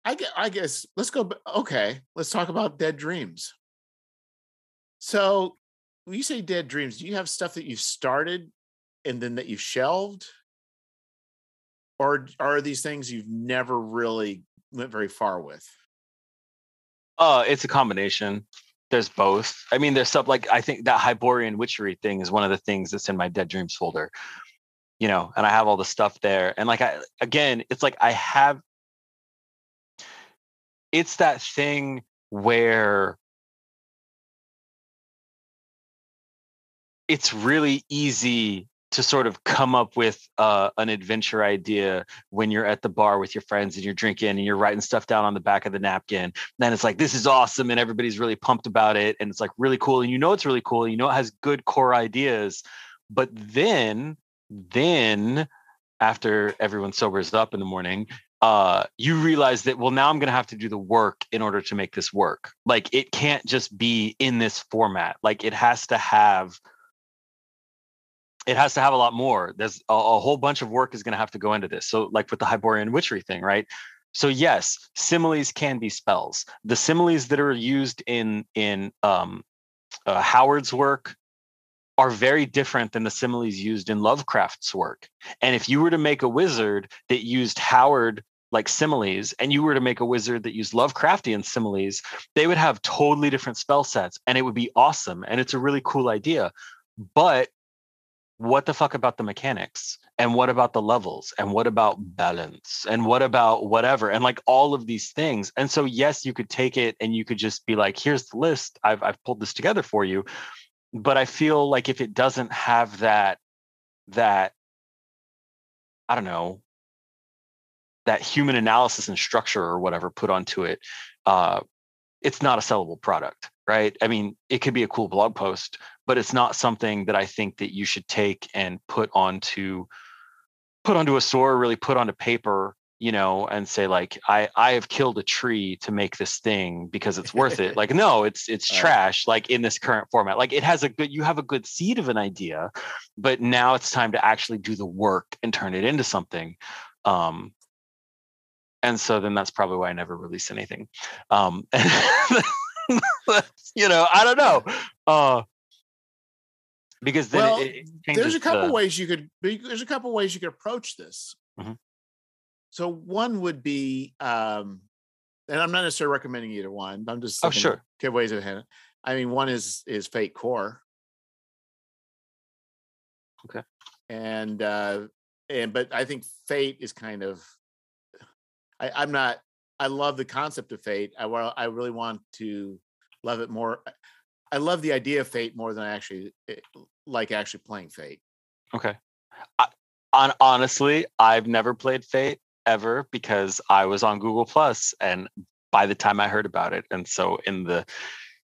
Speaker 2: I guess, I guess let's go. Okay, let's talk about dead dreams. So, when you say dead dreams, do you have stuff that you've started and then that you've shelved, or are these things you've never really went very far with?
Speaker 1: Uh, it's a combination. There's both. I mean, there's stuff like I think that Hyborian witchery thing is one of the things that's in my Dead Dreams folder. You know, and I have all the stuff there. And like I again, it's like I have it's that thing where it's really easy to sort of come up with uh, an adventure idea when you're at the bar with your friends and you're drinking and you're writing stuff down on the back of the napkin. Then it's like, this is awesome. And everybody's really pumped about it. And it's like really cool. And you know, it's really cool. And you know, it has good core ideas. But then, then after everyone sobers up in the morning, uh, you realize that, well, now I'm going to have to do the work in order to make this work. Like it can't just be in this format. Like it has to have it has to have a lot more. There's a, a whole bunch of work is going to have to go into this. So, like with the Hyborian witchery thing, right? So yes, similes can be spells. The similes that are used in in um, uh, Howard's work are very different than the similes used in Lovecraft's work. And if you were to make a wizard that used Howard like similes, and you were to make a wizard that used Lovecraftian similes, they would have totally different spell sets, and it would be awesome. And it's a really cool idea. But what the fuck about the mechanics? And what about the levels? And what about balance? And what about whatever? And like all of these things. And so yes you could take it and you could just be like here's the list. I've i've pulled this together for you. But i feel like if it doesn't have that that i don't know that human analysis and structure or whatever put onto it uh it's not a sellable product right i mean it could be a cool blog post but it's not something that I think that you should take and put onto put onto a store, really put onto paper, you know, and say like I I have killed a tree to make this thing because it's worth it. Like no, it's it's
Speaker 2: Right.
Speaker 1: trash like in this current format. Like it has a good you have a good seed of an idea, but now it's time to actually do the work and turn it into something. Um and so then that's probably why I never release anything. Um you know, I don't know. Uh because then
Speaker 2: Well,
Speaker 1: it, it
Speaker 2: There's a couple
Speaker 1: the-
Speaker 2: ways you could. There's a couple ways you could approach this.
Speaker 1: Mhm.
Speaker 2: So one would be, um, and I'm not necessarily recommending either one. But I'm just
Speaker 1: Oh, sure.
Speaker 2: good ways of handling. I mean, one is is Fate Core.
Speaker 1: Okay.
Speaker 2: And uh, and but I think Fate is kind of. I, I'm not. I love the concept of Fate. I I really want to love it more. I love the idea of Fate more than I actually eh, like actually playing Fate.
Speaker 1: Okay. I, on honestly, I've never played Fate ever because I was on Google Plus, and by the time I heard about it, and so in the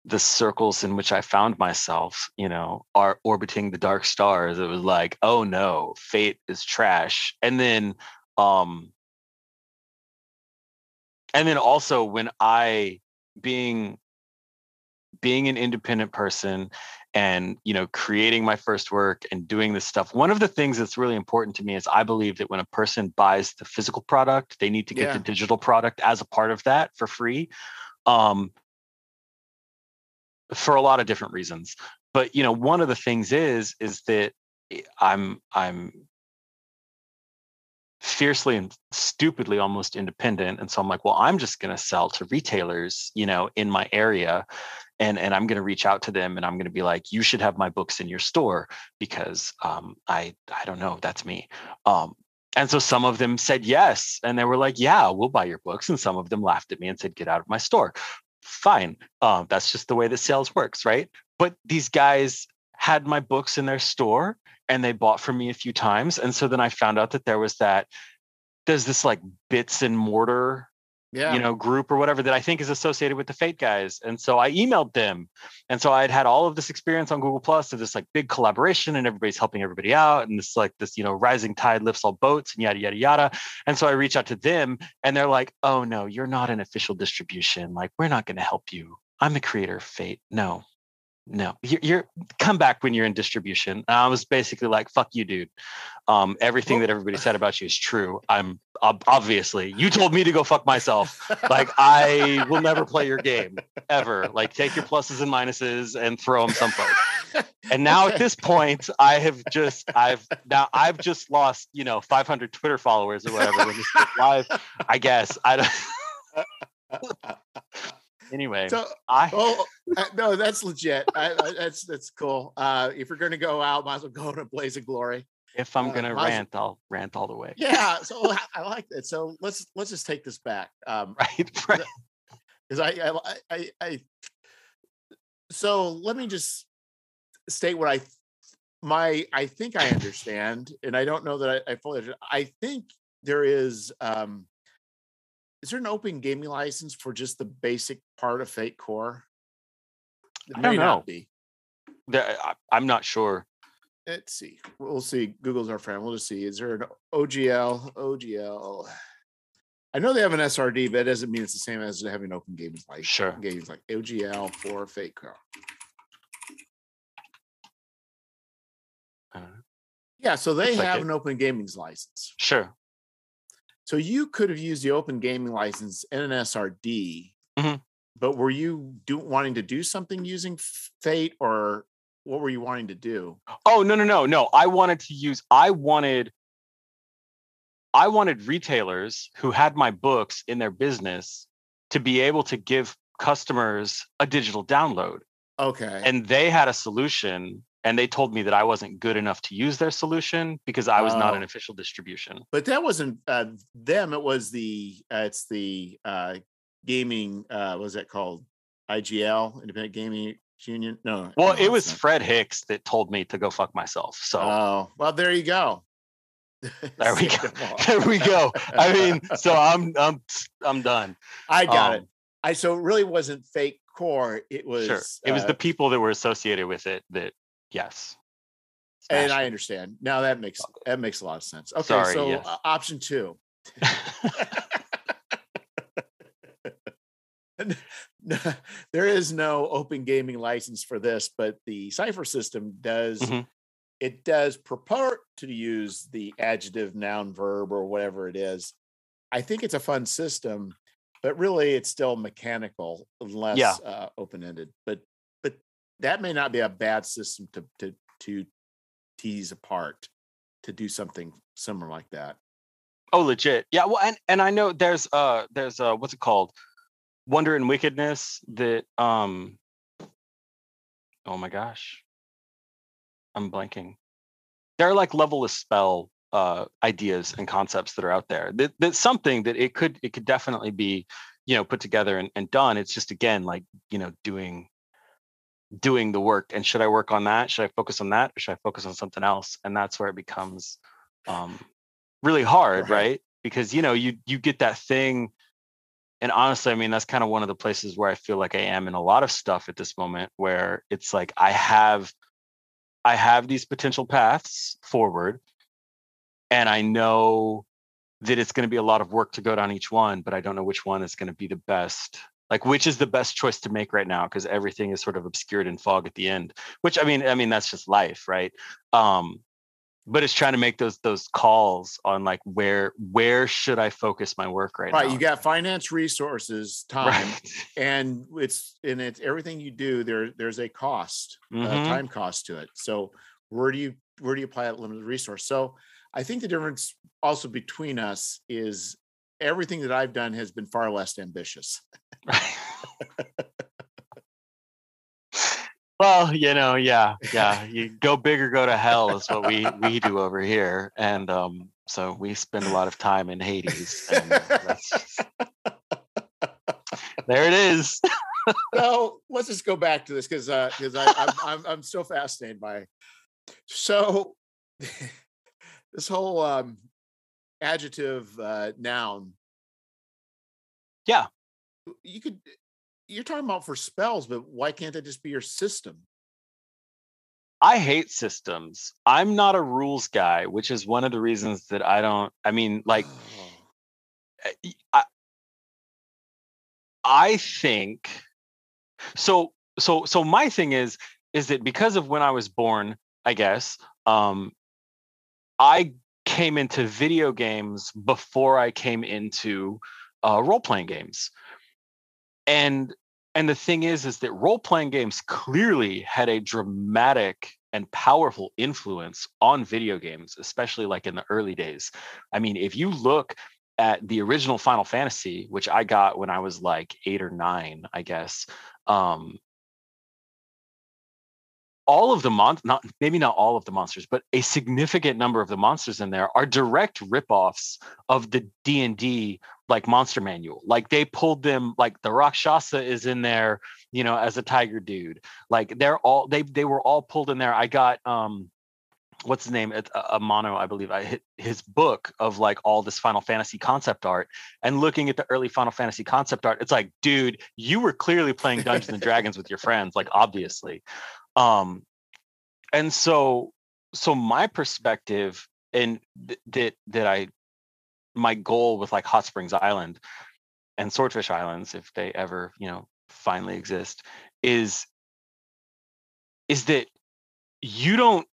Speaker 1: the circles in which I found myself, you know, are orbiting the dark stars. It was like, oh no, Fate is trash. And then, um, and then also when I being being an independent person and you know creating my first work and doing this stuff one of the things that's really important to me is i believe that when a person buys the physical product they need to get
Speaker 2: Yeah.
Speaker 1: the digital product as a part of that for free um for a lot of different reasons but you know one of the things is is that i- i'm i'm fiercely and stupidly almost independent and so i'm like well i'm just going to sell to retailers you know in my area and and i'm going to reach out to them and i'm going to be like you should have my books in your store because um i i don't know that's me um and so some of them said yes and they were like yeah we'll buy your books and some of them laughed at me and said get out of my store. Fine um that's just the way that sales works right? But these guys had my books in their store and they bought from me a few times and so then i found out that there was that there's this like bits and mortar
Speaker 2: yeah.
Speaker 1: you know group or whatever that I think is associated with the Fate guys. And so I emailed them, and so I had had all of this experience on Google Plus of this like big collaboration, and everybody's helping everybody out, and this like this you know rising tide lifts all boats, and yada yada yada. And so I reach out to them, and they're like, "Oh no, you're not an official distribution. Like we're not going to help you. I'm the creator of Fate. No, no you're, you're, come back when you're in distribution. And i was basically like fuck you dude. Um, everything that everybody said about you is true. I'm obviously you told me to go fuck myself. Like i will never play your game ever. Like take your pluses and minuses and throw them someplace. And now at this point i have just i've now i've just lost you know 500 twitter followers or whatever when this live i guess. I don't anyway
Speaker 2: So,
Speaker 1: i
Speaker 2: oh uh, no, that's legit. I, I, that's that's cool. Uh, if you're to go out, might as well go in a blaze of glory.
Speaker 1: if i'm
Speaker 2: uh,
Speaker 1: gonna rant i'll rant all the way
Speaker 2: Yeah. So I, I like that. So let's let's just take this back. Um,
Speaker 1: right right
Speaker 2: because I, I I I so let me just state what I my I think I understand, and I don't know that I, I fully. I think there is um is there an open gaming license for just the basic part of Fate Core? It
Speaker 1: I don't know. There- I- i'm not sure
Speaker 2: Let's see. We'll see. Google's our friend. We'll just see. Is there an OGL? OGL. I know they have an SRD, but it doesn't mean it's the same as having an open gaming like
Speaker 1: Sure.
Speaker 2: games like OGL for Fate Core.
Speaker 1: Uh,
Speaker 2: Yeah, so they
Speaker 1: like
Speaker 2: have
Speaker 1: it.
Speaker 2: an open gaming license.
Speaker 1: sure
Speaker 2: So you could have used the open gaming license in an SRD,
Speaker 1: Mhm.
Speaker 2: but were you do, wanting to do something using Fate, or what were you wanting to do?
Speaker 1: Oh no no no no! I wanted to use. I wanted. I wanted retailers who had my books in their business to be able to give customers a digital download,
Speaker 2: Okay,
Speaker 1: and they had a solution, and they told me that I wasn't good enough to use their solution because I was not an
Speaker 2: Oh.
Speaker 1: official distribution.
Speaker 2: but that wasn't uh, them. It was the uh, it's the uh, gaming. Uh, what was that called? IGL, Independent Gaming Union. No,
Speaker 1: Well,
Speaker 2: no,
Speaker 1: it was
Speaker 2: not.
Speaker 1: Fred Hicks that told me to go fuck myself. So
Speaker 2: Oh, well, there you go.
Speaker 1: There we go. there we go. I mean, so I'm I'm I'm done.
Speaker 2: I got it.
Speaker 1: Um,
Speaker 2: I so it really wasn't Fate Core. It was
Speaker 1: Sure. It was
Speaker 2: uh,
Speaker 1: the people that were associated with it that, yes.
Speaker 2: and
Speaker 1: smashed
Speaker 2: I understand now. That makes that makes a lot of sense. Okay,
Speaker 1: Sorry,
Speaker 2: so
Speaker 1: yes.
Speaker 2: uh, option two. there is no open gaming license for this, but the Cipher system does.
Speaker 1: Mhm.
Speaker 2: It does purport to use the adjective, noun, verb, or whatever it is. I think it's a fun system, but really it's still mechanical unless
Speaker 1: Yeah.
Speaker 2: uh, open ended. But that may not be a bad system to to to tease apart to do something similar like that.
Speaker 1: oh, legit. Yeah. Well, and, and I know there's uh there's uh what's it called? Wonder and Wickedness that um oh my gosh. I'm blanking. There are like level spell uh ideas and concepts that are out there. That that's something that it could it could definitely be, you know, put together and, and done. It's just again like, you know, doing doing the work. And should I work on that? Should I focus on that? Or should I focus on something else? And that's where it becomes um really hard,
Speaker 2: Right.
Speaker 1: right? Because you know, you you get that thing and honestly, I mean, that's kind of one of the places where I feel like I am in a lot of stuff at this moment where it's like I have I have these potential paths forward and I know that it's going to be a lot of work to go down each one, but I don't know which one is going to be the best. Like which is the best choice to make right now because everything is sort of obscured in fog at the end. Which I mean, I mean that's just life, right? Um but it's trying to make those those calls on like where where should I focus my work right,
Speaker 2: Right,
Speaker 1: now?
Speaker 2: you got finance, resources, time,
Speaker 1: right.
Speaker 2: and it's and it's everything you do. There, there's a cost, uh,
Speaker 1: Mhm.
Speaker 2: time cost to it. So where do you where do you apply that limited resource? So I think the difference also between us is everything that I've done has been far less ambitious.
Speaker 1: well, you know, yeah, yeah. You go big or go to hell is what we we do over here, and um, so we spend a lot of time in Hades. Just, there it is.
Speaker 2: so let's just go back to this because because I I'm, I'm I'm so fascinated by. So this whole um, adjective uh, noun
Speaker 1: Yeah.
Speaker 2: You could you're talking about for spells, but why can't that just be your system?
Speaker 1: I hate systems. I'm not a rules guy, which is one of the reasons that I don't. I mean, like, oh. I, I think so. So, so my thing is, is that because of when I was born, I guess, um, I came into video games before I came into uh, role playing games, and and the thing is is that role playing games clearly had a dramatic and powerful influence on video games especially like in the early days. I mean if you look at the original final fantasy which i got when i was like 8 or 9 i guess um all of the mon not maybe not all of the monsters but a significant number of the monsters in there are direct ripoffs of the d&d like monster manual. Like they pulled them like the rakshasa is in there you know as a tiger dude. Like they're all they they were all pulled in there. I got um what's his name? A, Amano i believe. I hit his book of like all this final fantasy concept art and looking at the early final fantasy concept art it's like dude you were clearly playing dungeons and dragons with your friends like obviously um and so so my perspective and th- that that i my goal with like Hot Springs Island and Swordfish Islands, if they ever, you know, finally exist, is is that you don't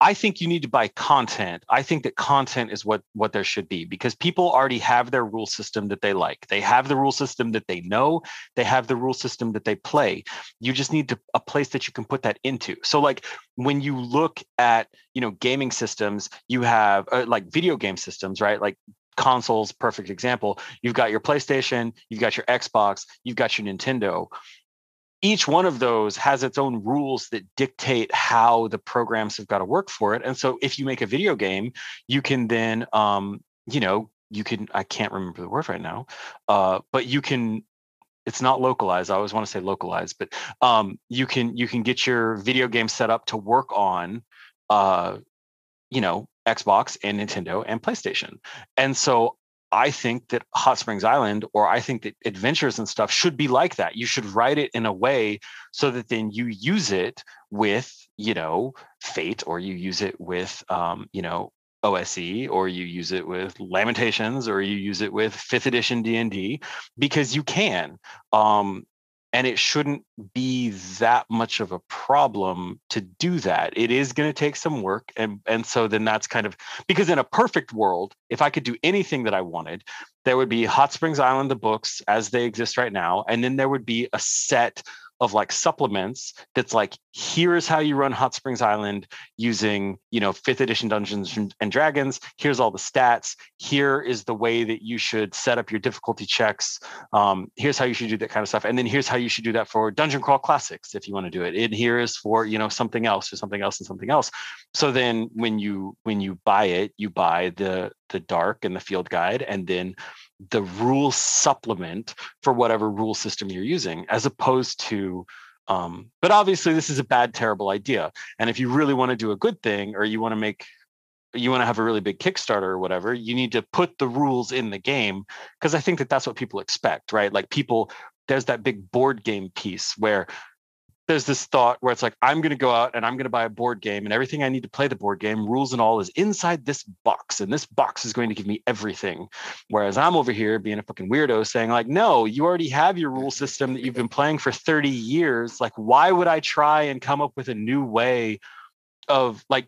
Speaker 1: I think you need to buy content. I think that content is what what there should be because people already have their rule system that they like. They have the rule system that they know. They have the rule system that they play. You just need to, a place that you can put that into. So like when you look at, you know, gaming systems, you have uh, like video game systems, right? Like consoles perfect example you've got your playstation you've got your xbox you've got your nintendo each one of those has its own rules that dictate how the programs have got to work for it. And so if you make a video game, you can then, um, you know, you can, I can't remember the word right now, uh, but you can, it's not localized. I always want to say localized, but um, you can, you can get your video game set up to work on, uh, you know, Xbox and Nintendo and PlayStation. And so I think that Hot Springs Island or I think that adventures and stuff should be like that. You should write it in a way so that then you use it with, you know, Fate or you use it with, um, you know, OSE or you use it with Lamentations or you use it with fifth edition D&D because you can. Um, and it shouldn't be that much of a problem to do that. It is going to take some work and and so then that's kind of because in a perfect world if i could do anything that i wanted there would be hot springs island the books as they exist right now and then there would be a set of like supplements that's like here's how you run hot springs island using you know fifth edition dungeons and dragons. Here's all the stats. Here is the way that you should set up your difficulty checks. Um, here's how you should do that kind of stuff. And then here's how you should do that for dungeon crawl classics if you want to do it. And here is for you know something else or something else and something else. So then when you when you buy it you buy the the dark and the field guide and then the rule supplement for whatever rule system you're using, as opposed to um, but obviously this is a bad, terrible idea. And if you really want to do a good thing or you want to make you want to have a really big Kickstarter or whatever, you need to put the rules in the game because I think that that's what people expect, right? Like people, there's that big board game piece where there's this thought where it's like i'm going to go out and i'm going to buy a board game and everything i need to play the board game rules and all is inside this box. And this box is going to give me everything. Whereas i'm over here being a fucking weirdo saying like no you already have your rule system that you've been playing for 30 years. Like why would i try and come up with a new way of like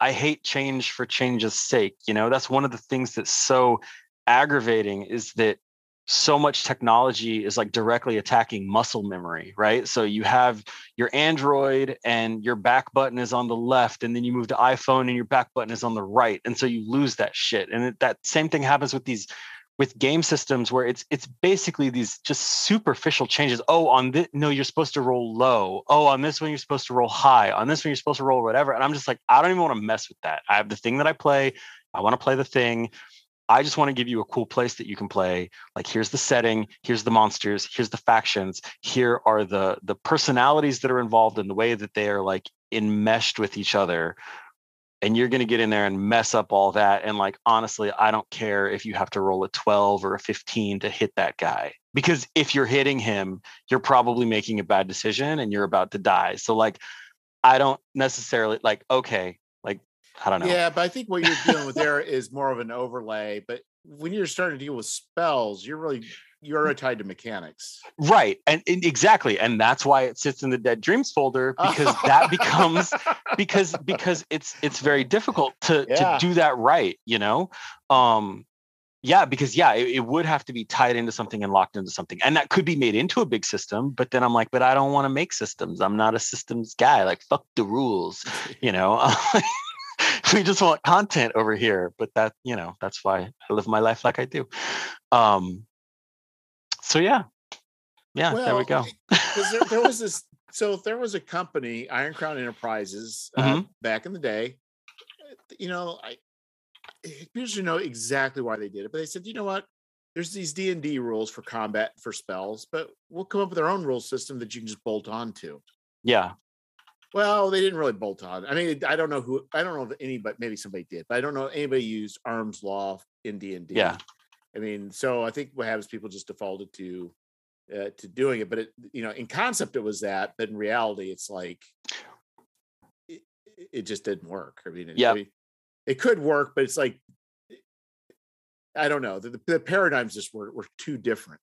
Speaker 1: i hate change for change's sake you know? That's one of the things that's so aggravating is that so much technology is like directly attacking muscle memory, right? So you have your Android and your back button is on the left, and then you move to iPhone and your back button is on the right, and so you lose that shit. And it, that same thing happens with these with game systems where it's it's basically these just superficial changes. Oh, on this no, you're supposed to roll low. Oh, on this one you're supposed to roll high. On this one you're supposed to roll whatever. And I'm just like, I don't even want to mess with that. I have the thing that I play. I want to play the thing I just want to give you a cool place that you can play. Like here's the setting, here's the monsters, here's the factions, here are the the personalities that are involved and the way that they are like enmeshed with each other. and you're going to get in there and mess up all that and like honestly i don't care if you have to roll a 12 or a 15 to hit that guy because if you're hitting him you're probably making a bad decision and you're about to die so like i don't necessarily like okay i don't know
Speaker 2: Yeah, but I think what you're dealing with there is more of an overlay. But when you're starting to deal with spells, you're really you're tied to mechanics.
Speaker 1: right and, and exactly and that's why it sits in the dead dreams folder because that becomes because because it's it's very difficult to
Speaker 2: Yeah.
Speaker 1: to do that right you know um yeah because yeah it, it would have to be tied into something and locked into something and that could be made into a big system but then i'm like but i don't want to make systems i'm not a systems guy like fuck the rules you know we just want content over here but that you know that's why i live my life like i do um so yeah yeah there we go
Speaker 2: Because there, there was this. So there was a company, Iron Crown Enterprises, uh,
Speaker 1: Mhm.
Speaker 2: back in the day. uh, You know, I people should know exactly why they did it, but they said, you know what? There's these D and D rules for combat for spells, but we'll come up with our own rule system that you can just bolt on to.
Speaker 1: yeah
Speaker 2: Well, they didn't really bolt on. I mean, I don't know who. I don't know if anybody. Maybe somebody did, but I don't know if anybody used arms law in D and D.
Speaker 1: Yeah.
Speaker 2: I mean, so I think what happens, people just defaulted to uh, to doing it. But it, you know, in concept, it was that, but in reality, it's like it, it just didn't work. I mean, it,
Speaker 1: Yeah.
Speaker 2: I mean, it could work, but it's like I don't know. The, the, the paradigms just were were too different.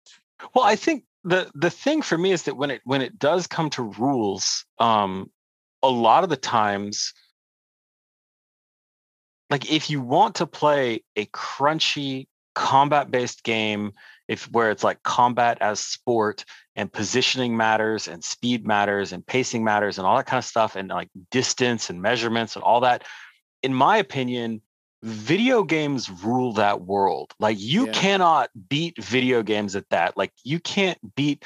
Speaker 1: Well, I think the the thing for me is that when it when it does come to rules, um, a lot of the times, like if you want to play a crunchy combat based game, if where it's like combat as sport and positioning matters and speed matters and pacing matters and all that kind of stuff and like distance and measurements and all that, in my opinion, video games rule that world. Like you
Speaker 2: Yeah.
Speaker 1: cannot beat video games at that. Like you can't beat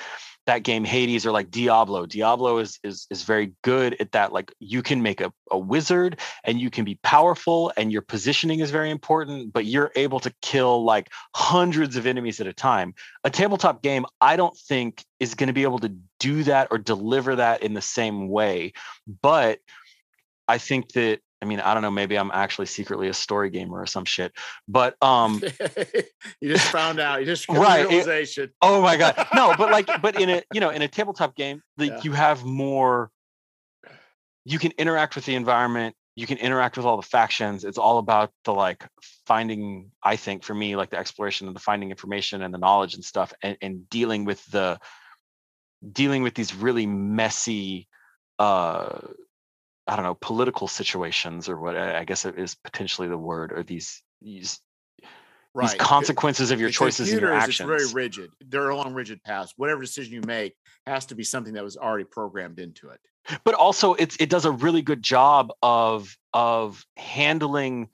Speaker 1: that game Hades or like Diablo. Diablo is is is very good at that. Like you can make a, a wizard and you can be powerful and your positioning is very important, but you're able to kill like hundreds of enemies at a time. A tabletop game, I don't think is going to be able to do that or deliver that in the same way. But I think that I mean, I don't know, maybe I'm actually secretly a story gamer or some shit. But um
Speaker 2: you just found out. You just
Speaker 1: Right, it- oh my god. No, but like but in a you know, in a tabletop game, like
Speaker 2: Yeah.
Speaker 1: you have more you can interact with the environment, you can interact with all the factions. It's all about the like finding, I think for me, like the exploration and the finding information and the knowledge and stuff and, and dealing with the dealing with these really messy uh I don't know, political situations or what I guess it is potentially the word, or these these these consequences of your
Speaker 2: The
Speaker 1: choices and your actions.
Speaker 2: It's very rigid. They're along rigid paths. Whatever decision you make has to be something that was already programmed into it.
Speaker 1: but also it's it does a really good job of of handling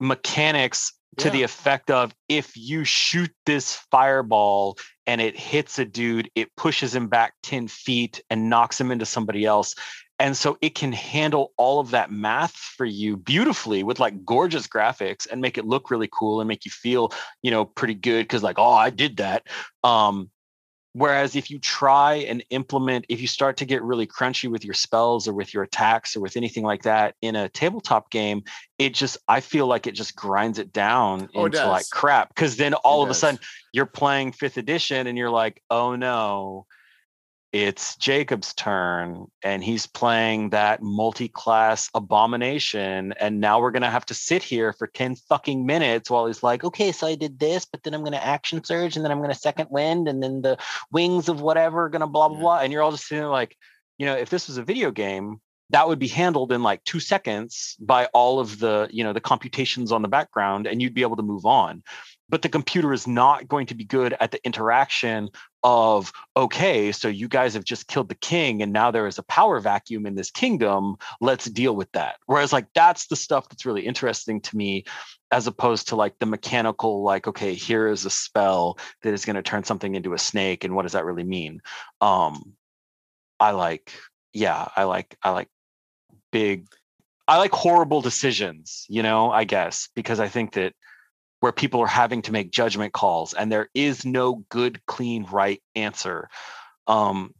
Speaker 1: mechanics to the effect of if you shoot this fireball and it hits a dude it pushes him back 10 feet and knocks him into somebody else and so it can handle all of that math for you beautifully with like gorgeous graphics and make it look really cool and make you feel you know pretty good because like oh i did that. Um Whereas if you try and implement, if you start to get really crunchy with your spells or with your attacks or with anything like that in a tabletop game, it just, I feel like it just grinds it down
Speaker 2: Oh, it
Speaker 1: into like crap. Cause then all of a sudden you're playing fifth edition and you're like, oh no, it's Jacob's turn and he's playing that multi-class abomination and now we're going to have to sit here for 10 fucking minutes while he's like okay so I did this but then I'm going to action surge and then I'm going to second wind and then the wings of whatever are going to blah blah blah and you're all just sitting there like you know if this was a video game that would be handled in like 2 seconds by all of the you know the computations on the background and you'd be able to move on but the computer is not going to be good at the interaction of okay so you guys have just killed the king and now there is a power vacuum in this kingdom. Let's deal with that. Whereas like that's the stuff that's really interesting to me as opposed to like the mechanical like okay here is a spell that is going to turn something into a snake and what does that really mean? Um i like yeah i like i like big i like horrible decisions you know i guess because i think that where people are having to make judgment calls and there is no good clean right answer um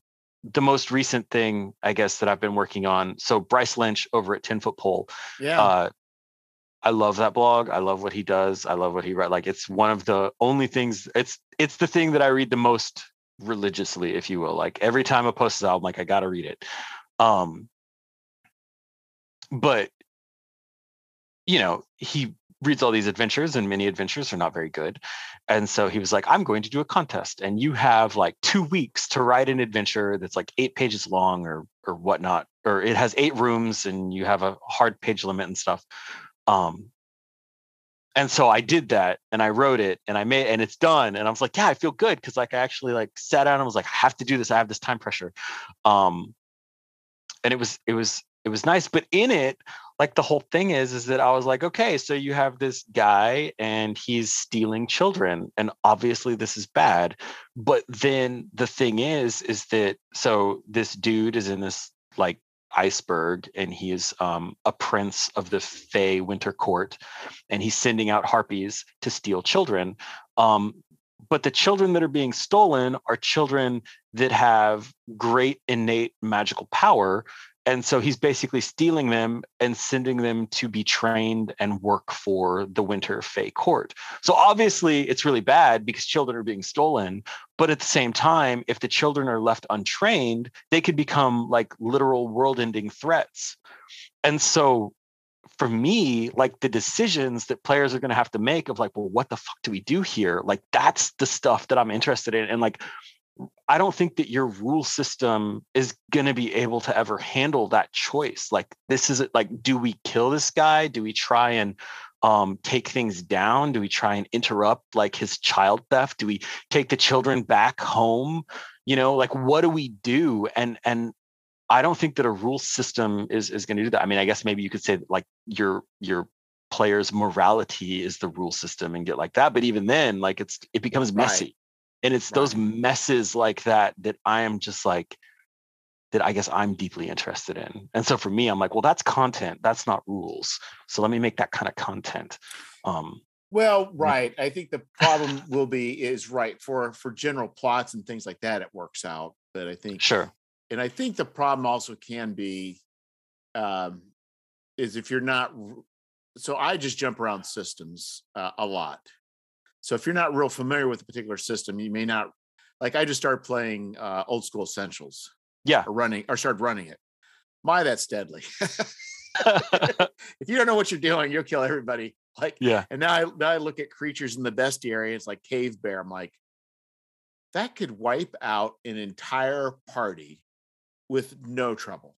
Speaker 1: the most recent thing I guess that I've been working on. So Bryce Lynch over at Ten Foot Pole.
Speaker 2: Yeah. Uh,
Speaker 1: I love that blog. I love what he does. I love what he writes. Like it's one of the only things. It's it's the thing that I read the most religiously, if you will. Like every time a post is out, I'm like I gotta read it. Um, but you know, he reads all these adventures and many adventures are not very good. And so he was like, I'm going to do a contest and you have like two weeks to write an adventure that's like eight pages long or or whatnot, or it has eight rooms and you have a hard page limit and stuff. Um and so I did that and I wrote it and I made and it's done. And I was like, yeah, I feel good because like I actually like sat down and was like, I have to do this. I have this time pressure. Um and it was it was it was nice. But in it, like the whole thing is is that i was like okay so you have this guy and he's stealing children and obviously this is bad. But then the thing is is that so this dude is in this like iceberg and he is um, a prince of the fey winter court and he's sending out harpies to steal children um, but the children that are being stolen are children that have great innate magical power and so he's basically stealing them and sending them to be trained and work for the winter fey court. So obviously it's really bad because children are being stolen but at the same time if the children are left untrained they could become like literal world ending threats. And so for me like the decisions that players are going to have to make of like well what the fuck do we do here? Like that's the stuff that i'm interested in. And like I don't think that your rule system is going to be able to ever handle that choice. Like, this is like, do we kill this guy? Do we try and um, take things down? Do we try and interrupt like his child theft? Do we take the children back home? You know, like, what do we do? And and I don't think that a rule system is is going to do that. I mean, I guess maybe you could say that, like your your players' morality is the rule system and get like that. But even then, like it's it becomes messy. Right and it's right. those messes like that that i am just like that i guess i'm deeply interested in. And so for me i'm like well that's content that's not rules. So let me make that kind of content. Um
Speaker 2: well right. I think the problem will be is right for for general plots and things like that it works out. But i think
Speaker 1: sure.
Speaker 2: and i think the problem also can be um is if you're not so i just jump around systems uh, a lot so if you're not real familiar with a particular system, you may not like I just started playing uh, old school essentials.
Speaker 1: Yeah.
Speaker 2: Or running or started running it. My, that's deadly. if you don't know what you're doing, you'll kill everybody. Like,
Speaker 1: yeah.
Speaker 2: And now I now I look at creatures in the bestiary. It's like cave bear. I'm like, that could wipe out an entire party with no trouble.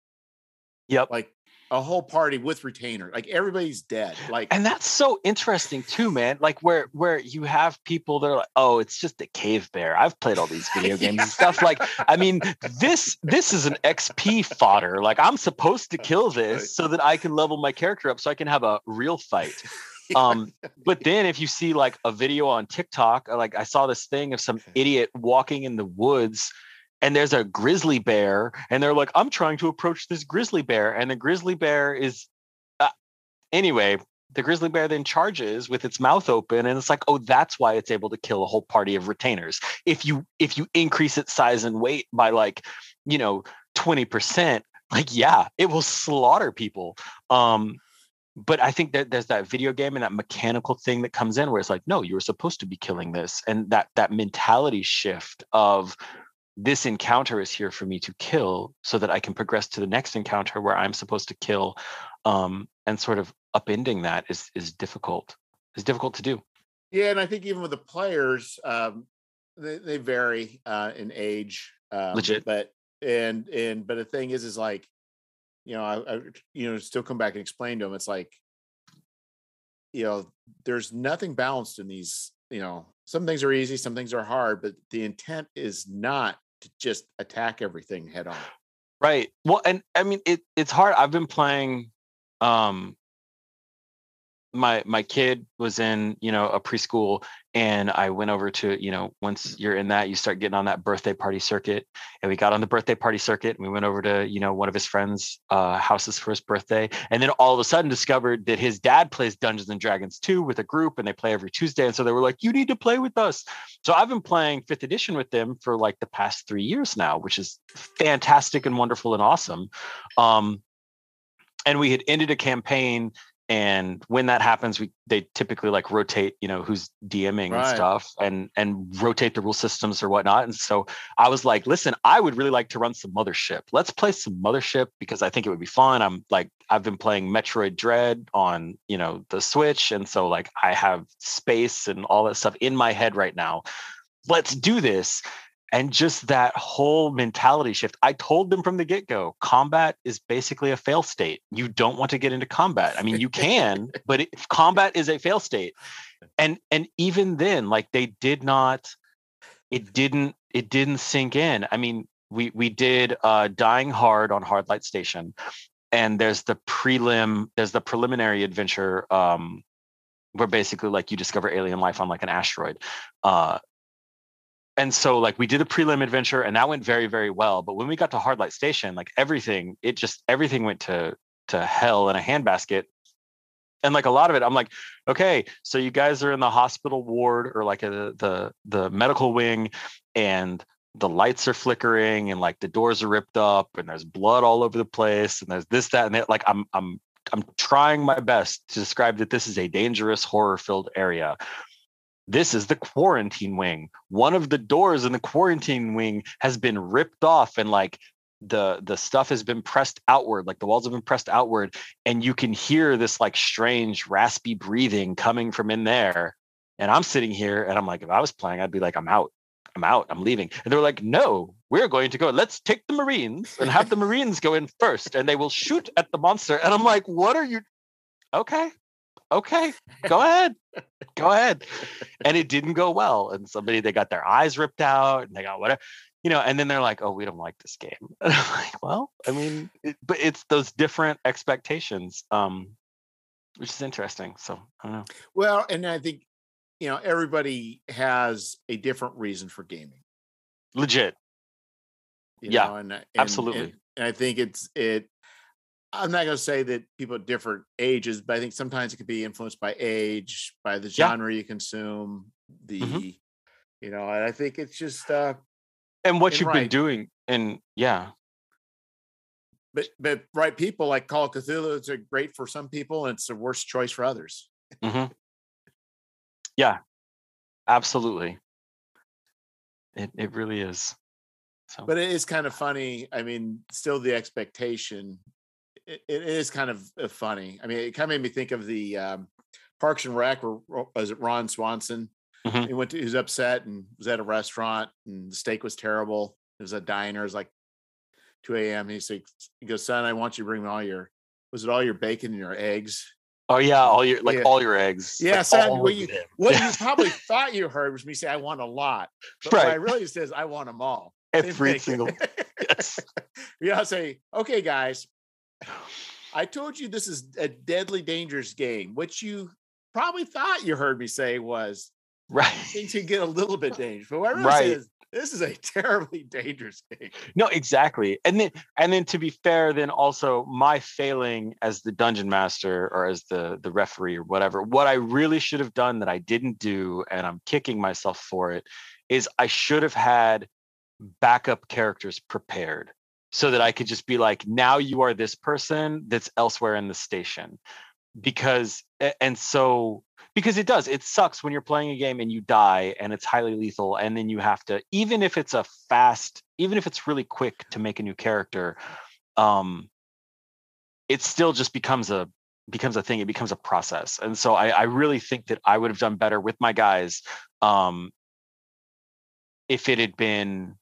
Speaker 1: Yep.
Speaker 2: Like a whole party with retainer like everybody's dead like
Speaker 1: and that's so interesting too man like where where you have people that are like oh it's just a cave bear. I've played all these video games yeah. and stuff like i mean this this is an xp fodder like i'm supposed to kill this so that i can level my character up so i can have a real fight. Um but then if you see like a video on tiktok like i saw this thing of some idiot walking in the woods and there's a grizzly bear and they're like i'm trying to approach this grizzly bear and the grizzly bear is uh, anyway the grizzly bear then charges with its mouth open and it's like oh that's why it's able to kill a whole party of retainers. If you if you increase its size and weight by like you know 20% like yeah it will slaughter people. Um but I think that there's that video game and that mechanical thing that comes in where it's like, no, you were supposed to be killing this, and that that mentality shift of this encounter is here for me to kill so that I can progress to the next encounter where I'm supposed to kill. Um, and sort of upending that is is difficult. Is difficult to do.
Speaker 2: Yeah, and I think even with the players, um, they, they vary uh, in age. Um,
Speaker 1: Legit,
Speaker 2: but and and but the thing is, is like, you know, I, I you know still come back and explain to them. It's like, you know, there's nothing balanced in these. You know, some things are easy, some things are hard, but the intent is not to just attack everything head on.
Speaker 1: Right. Well, and I mean it it's hard. I've been playing um my my kid was in you know a preschool and i went over to you know once you're in that you start getting on that birthday party circuit and we got on the birthday party circuit and we went over to you know one of his friends uh houses for his birthday and then all of a sudden discovered that his dad plays dungeons and dragons 2 with a group and they play every tuesday and so they were like you need to play with us. So i've been playing fifth edition with them for like the past three years now which is fantastic and wonderful and awesome. Um and we had ended a campaign and when that happens we they typically like rotate you know who's dming right. and stuff and and rotate the rule systems or whatnot and so i was like listen i would really like to run some mothership. Let's play some mothership because i think it would be fun. I'm like i've been playing metroid dread on you know the switch and so like i have space and all that stuff in my head right now. Let's do this and just that whole mentality shift. I told them from the get-go combat is basically a fail state. You don't want to get into combat. I mean you can but it, combat is a fail state. And and even then like they did not it didn't it didn't sink in. I mean we we did uh dying hard on hardlight station and there's the prelim there's the preliminary adventure um where basically like you discover alien life on like an asteroid. Uh and so like we did a prelim adventure and that went very very well but when we got to hardlight station like everything it just everything went to to hell in a handbasket. And like a lot of it i'm like okay so you guys are in the hospital ward or like a, the the medical wing and the lights are flickering and like the doors are ripped up and there's blood all over the place and there's this that and that like i'm i'm i'm trying my best to describe that this is a dangerous horror filled area this is the quarantine wing. One of the doors in the quarantine wing has been ripped off and like the the stuff has been pressed outward like the walls have been pressed outward and you can hear this like strange raspy breathing coming from in there. And i'm sitting here and i'm like if i was playing i'd be like i'm out. I'm out. I'm leaving. And they're like no we're going to go. Let's take the marines and have the marines go in first and they will shoot at the monster. And i'm like what are you okay okay, go ahead, go ahead. And it didn't go well. And somebody they got their eyes ripped out and they got whatever, you know. And then they're like, oh, we don't like this game. And I'm like, well, I mean, it, but it's those different expectations, um, which is interesting. So I don't know.
Speaker 2: Well, and I think you know everybody has a different reason for gaming.
Speaker 1: Legit.
Speaker 2: You
Speaker 1: yeah,
Speaker 2: know, and, and,
Speaker 1: absolutely.
Speaker 2: And, and I think it's it I'm not going to say that people at different ages, but I think sometimes it could be influenced by age, by the genre yeah. you consume, the, mm-hmm. you know, and I think it's just, uh,
Speaker 1: and what you've right. been doing. And yeah.
Speaker 2: But, but right people like Call of Cthulhu, it's a great for some people and it's the worst choice for others.
Speaker 1: Mm-hmm. Yeah, absolutely. It, it really is.
Speaker 2: So. But it is kind of funny. I mean, still the expectation it, it is kind of uh, funny. I mean, it kind of made me think of the um, Parks and Rec. Where was it Ron Swanson? Mm-hmm. He went to. He was upset and was at a restaurant, and the steak was terrible. It was a diner. It was like 2 a.m. He said, "He goes, son, I want you to bring me all your. Was it all your bacon and your eggs?"
Speaker 1: Oh yeah, all your like yeah. all your eggs.
Speaker 2: Yeah,
Speaker 1: like
Speaker 2: son. What you, what you probably thought you heard was me say, "I want a lot," but right. what I really says, "I want them all."
Speaker 1: Every single. yes.
Speaker 2: Yeah, I say, "Okay, guys, I told you this is a deadly dangerous game, What you probably thought you heard me say was
Speaker 1: right.
Speaker 2: Things can get a little bit dangerous, but what I really right. is this is a terribly dangerous game.
Speaker 1: No, exactly. And then and then to be fair, then also my failing as the dungeon master or as the the referee or whatever, what I really should have done that I didn't do, and I'm kicking myself for it, is I should have had backup characters prepared so that I could just be like, now you are this person that's elsewhere in the station. Because, and so, because it does, it sucks when you're playing a game and you die and it's highly lethal. And then you have to, even if it's a fast, even if it's really quick to make a new character, um, it still just becomes a, becomes a thing it becomes a process and so I, I really think that i would have done better with my guys um, if it had been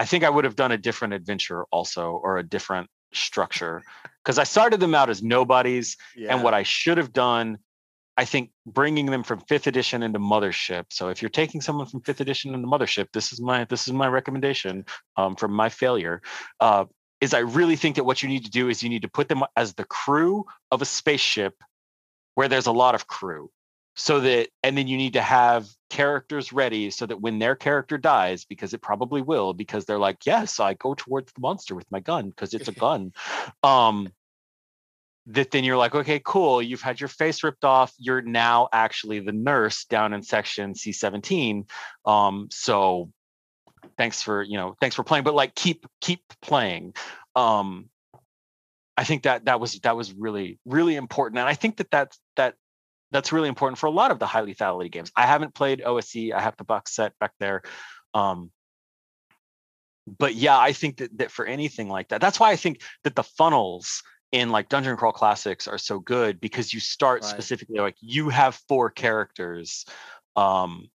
Speaker 1: I think I would have done a different adventure also or a different structure because I started them out as nobodies. Yeah. And what I should have done, I think bringing them from fifth edition into mothership. So if you're taking someone from fifth edition into mothership, this is my this is my recommendation um, from my failure. Uh, is I really think that what you need to do is you need to put them as the crew of a spaceship where there's a lot of crew so that and then you need to have characters ready so that when their character dies because it probably will because they're like yes i go towards the monster with my gun because it's a gun um that then you're like okay cool you've had your face ripped off you're now actually the nurse down in section c17 um so thanks for you know thanks for playing but like keep keep playing um i think that that was that was really really important and i think that that's that that's really important for a lot of the high lethality games. I haven't played OSE. I have the box set back there. Um, but yeah, I think that, that for anything like that, that's why I think that the funnels in like Dungeon Crawl Classics are so good because you start right. specifically like you have four characters. Um,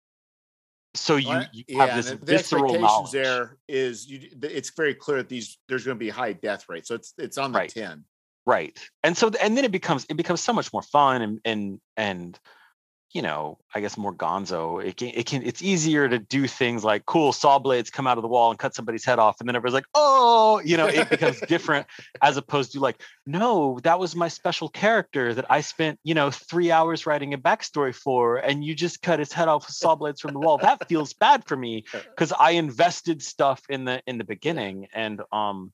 Speaker 1: so you, you yeah, have this
Speaker 2: the
Speaker 1: visceral knowledge.
Speaker 2: there is you it's very clear that these there's going to be high death rate so it's it's on the right. 10
Speaker 1: right and so and then it becomes it becomes so much more fun and and and you know i guess more gonzo it can it can it's easier to do things like cool saw blades come out of the wall and cut somebody's head off and then everybody's like oh! You know it becomes different as opposed to like no that was my special character that i spent you know three hours writing a backstory for and you just cut his head off with saw blades from the wall. That feels bad for me because i invested stuff in the in the beginning and um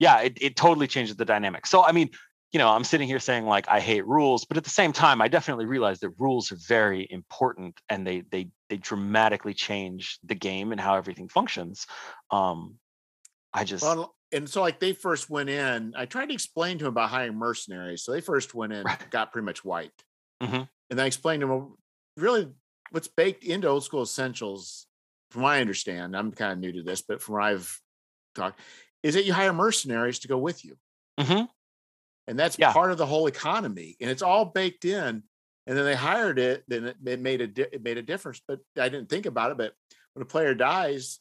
Speaker 1: yeah, it, it totally changes the dynamic. So, I mean, you know, I'm sitting here saying like I hate rules, but at the same time, I definitely realize that rules are very important and they they they dramatically change the game and how everything functions. Um, I just
Speaker 2: well, and so like they first went in. I tried to explain to him about hiring mercenaries. So they first went in, right. got pretty much wiped, mm-hmm. and I explained to him really what's baked into old school essentials. From what I understand, I'm kind of new to this, but from what I've talked, is that you hire mercenaries to go with you. Mm-hmm. And that's yeah. part of the whole economy. And it's all baked in. And then they hired it, then it, it made a di- it made a difference. But I didn't think about it. But when a player dies,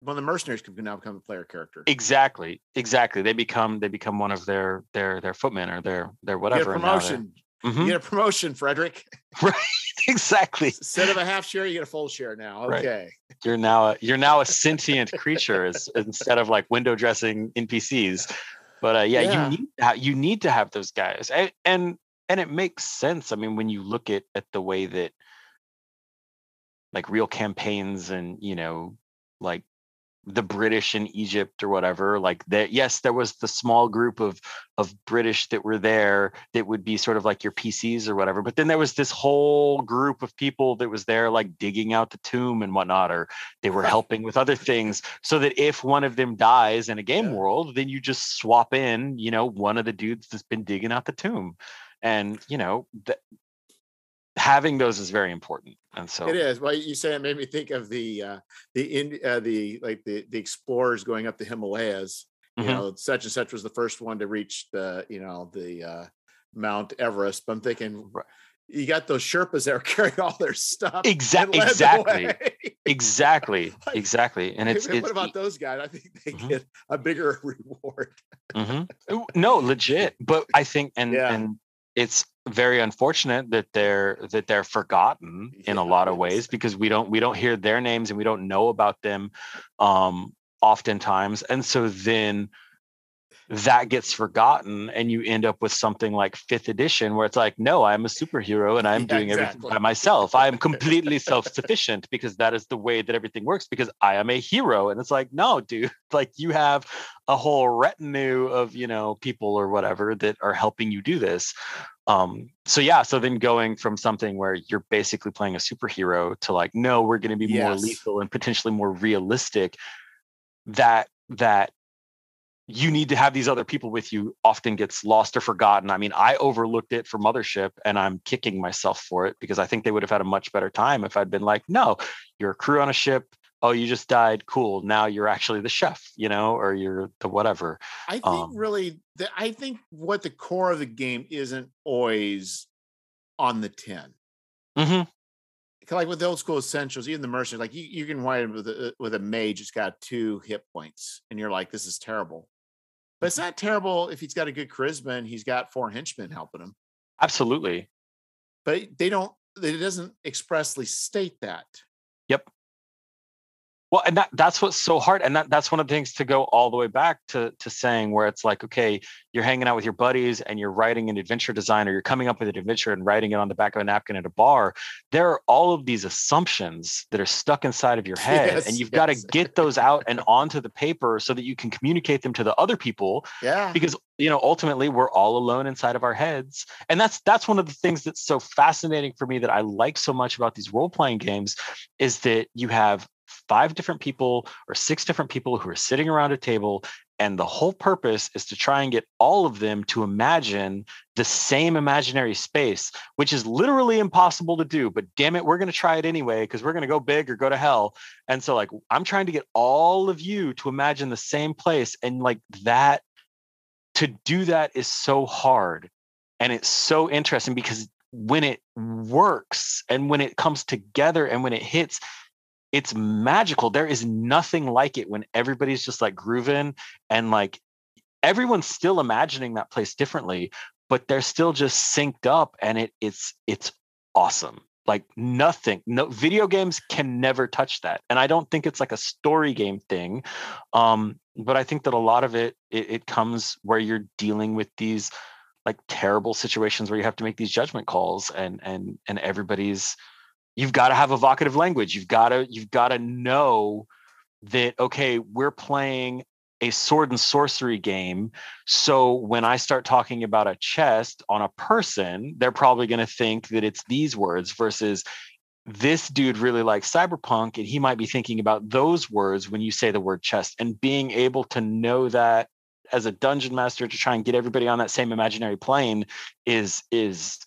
Speaker 2: one of the mercenaries can now become a player character.
Speaker 1: Exactly, exactly. They become they become one of their their their footmen or their their whatever.
Speaker 2: promotion. Mm-hmm. You get a promotion, Frederick.
Speaker 1: Right. Exactly.
Speaker 2: Instead of a half share, you get a full share now. Okay.
Speaker 1: Right. You're now a you're now a sentient creature instead of like window dressing NPCs. But uh, yeah, yeah, you need to have, you need to have those guys, and, and and it makes sense. I mean, when you look at at the way that like real campaigns and you know like the British in Egypt or whatever. Like that, yes, there was the small group of of British that were there that would be sort of like your PCs or whatever. But then there was this whole group of people that was there, like digging out the tomb and whatnot, or they were helping with other things. So that if one of them dies in a game yeah. world, then you just swap in, you know, one of the dudes that's been digging out the tomb. And you know, that having those is very important and so
Speaker 2: it is well you say it made me think of the uh the in uh, the like the the explorers going up the himalayas you mm-hmm. know such and such was the first one to reach the you know the uh mount everest but i'm thinking right. you got those sherpas that are carrying all their stuff
Speaker 1: exactly exactly exactly like, exactly and it's,
Speaker 2: what
Speaker 1: it's,
Speaker 2: about those guys i think they mm-hmm. get a bigger reward
Speaker 1: mm-hmm. no legit but i think and yeah. and it's very unfortunate that they're that they're forgotten in a lot of ways because we don't we don't hear their names and we don't know about them um oftentimes. And so then that gets forgotten and you end up with something like fifth edition where it's like no i'm a superhero and i'm yeah, doing exactly. everything by myself. I am completely self-sufficient because that is the way that everything works because i am a hero. And it's like no dude like you have a whole retinue of you know people or whatever that are helping you do this um so yeah so then going from something where you're basically playing a superhero to like no we're going to be yes. more lethal and potentially more realistic that that you need to have these other people with you often gets lost or forgotten. I mean, I overlooked it for Mothership and I'm kicking myself for it because I think they would have had a much better time if I'd been like, no, you're a crew on a ship. Oh, you just died. Cool. Now you're actually the chef, you know, or you're the whatever.
Speaker 2: I think um, really, the, I think what the core of the game isn't always on the 10. Mm-hmm like with the old school essentials, even the mercenaries, like you, you can wind with a, with a mage, it's got two hit points, and you're like, this is terrible. But it's not terrible if he's got a good charisma and he's got four henchmen helping him.
Speaker 1: Absolutely.
Speaker 2: But they don't, it doesn't expressly state that.
Speaker 1: Yep. Well, and that that's what's so hard. And that that's one of the things to go all the way back to to saying where it's like, okay, you're hanging out with your buddies and you're writing an adventure design or you're coming up with an adventure and writing it on the back of a napkin at a bar. There are all of these assumptions that are stuck inside of your head. Yes, and you've yes. got to get those out and onto the paper so that you can communicate them to the other people.
Speaker 2: Yeah.
Speaker 1: Because you know, ultimately we're all alone inside of our heads. And that's that's one of the things that's so fascinating for me that I like so much about these role-playing games is that you have five different people or six different people who are sitting around a table and the whole purpose is to try and get all of them to imagine the same imaginary space which is literally impossible to do but damn it we're going to try it anyway because we're going to go big or go to hell. And so like i'm trying to get all of you to imagine the same place and like that to do that is so hard and it's so interesting because when it works and when it comes together and when it hits it's magical. There is nothing like it when everybody's just like grooving and like everyone's still imagining that place differently, but they're still just synced up and it it's it's awesome. Like nothing, no video games can never touch that. And I don't think it's like a story game thing. Um, but I think that a lot of it, it it comes where you're dealing with these like terrible situations where you have to make these judgment calls and and and everybody's you've got to have evocative language. You've got to you've got to know that okay we're playing a sword and sorcery game. So when i start talking about a chest on a person they're probably going to think that it's these words versus this dude really likes cyberpunk and he might be thinking about those words when you say the word chest. And being able to know that as a dungeon master to try and get everybody on that same imaginary plane is is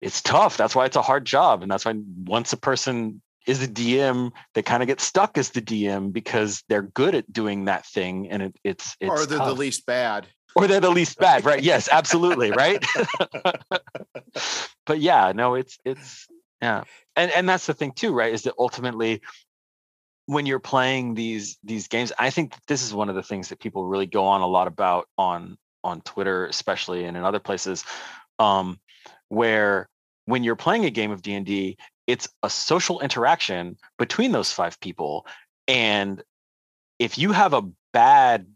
Speaker 1: it's tough. That's why it's a hard job. And that's why once a person is a DM, they kind of get stuck as the DM because they're good at doing that thing. And it, it's, it's,
Speaker 2: or they're tough. the least bad.
Speaker 1: Or they're the least bad, right? Yes, absolutely, right. but yeah, no, it's it's yeah, and and that's the thing too, right? Is that ultimately when you're playing these these games, I think this is one of the things that people really go on a lot about on on Twitter, especially and in other places. Um, where when you're playing a game of D&D, it's a social interaction between those five people and if you have a bad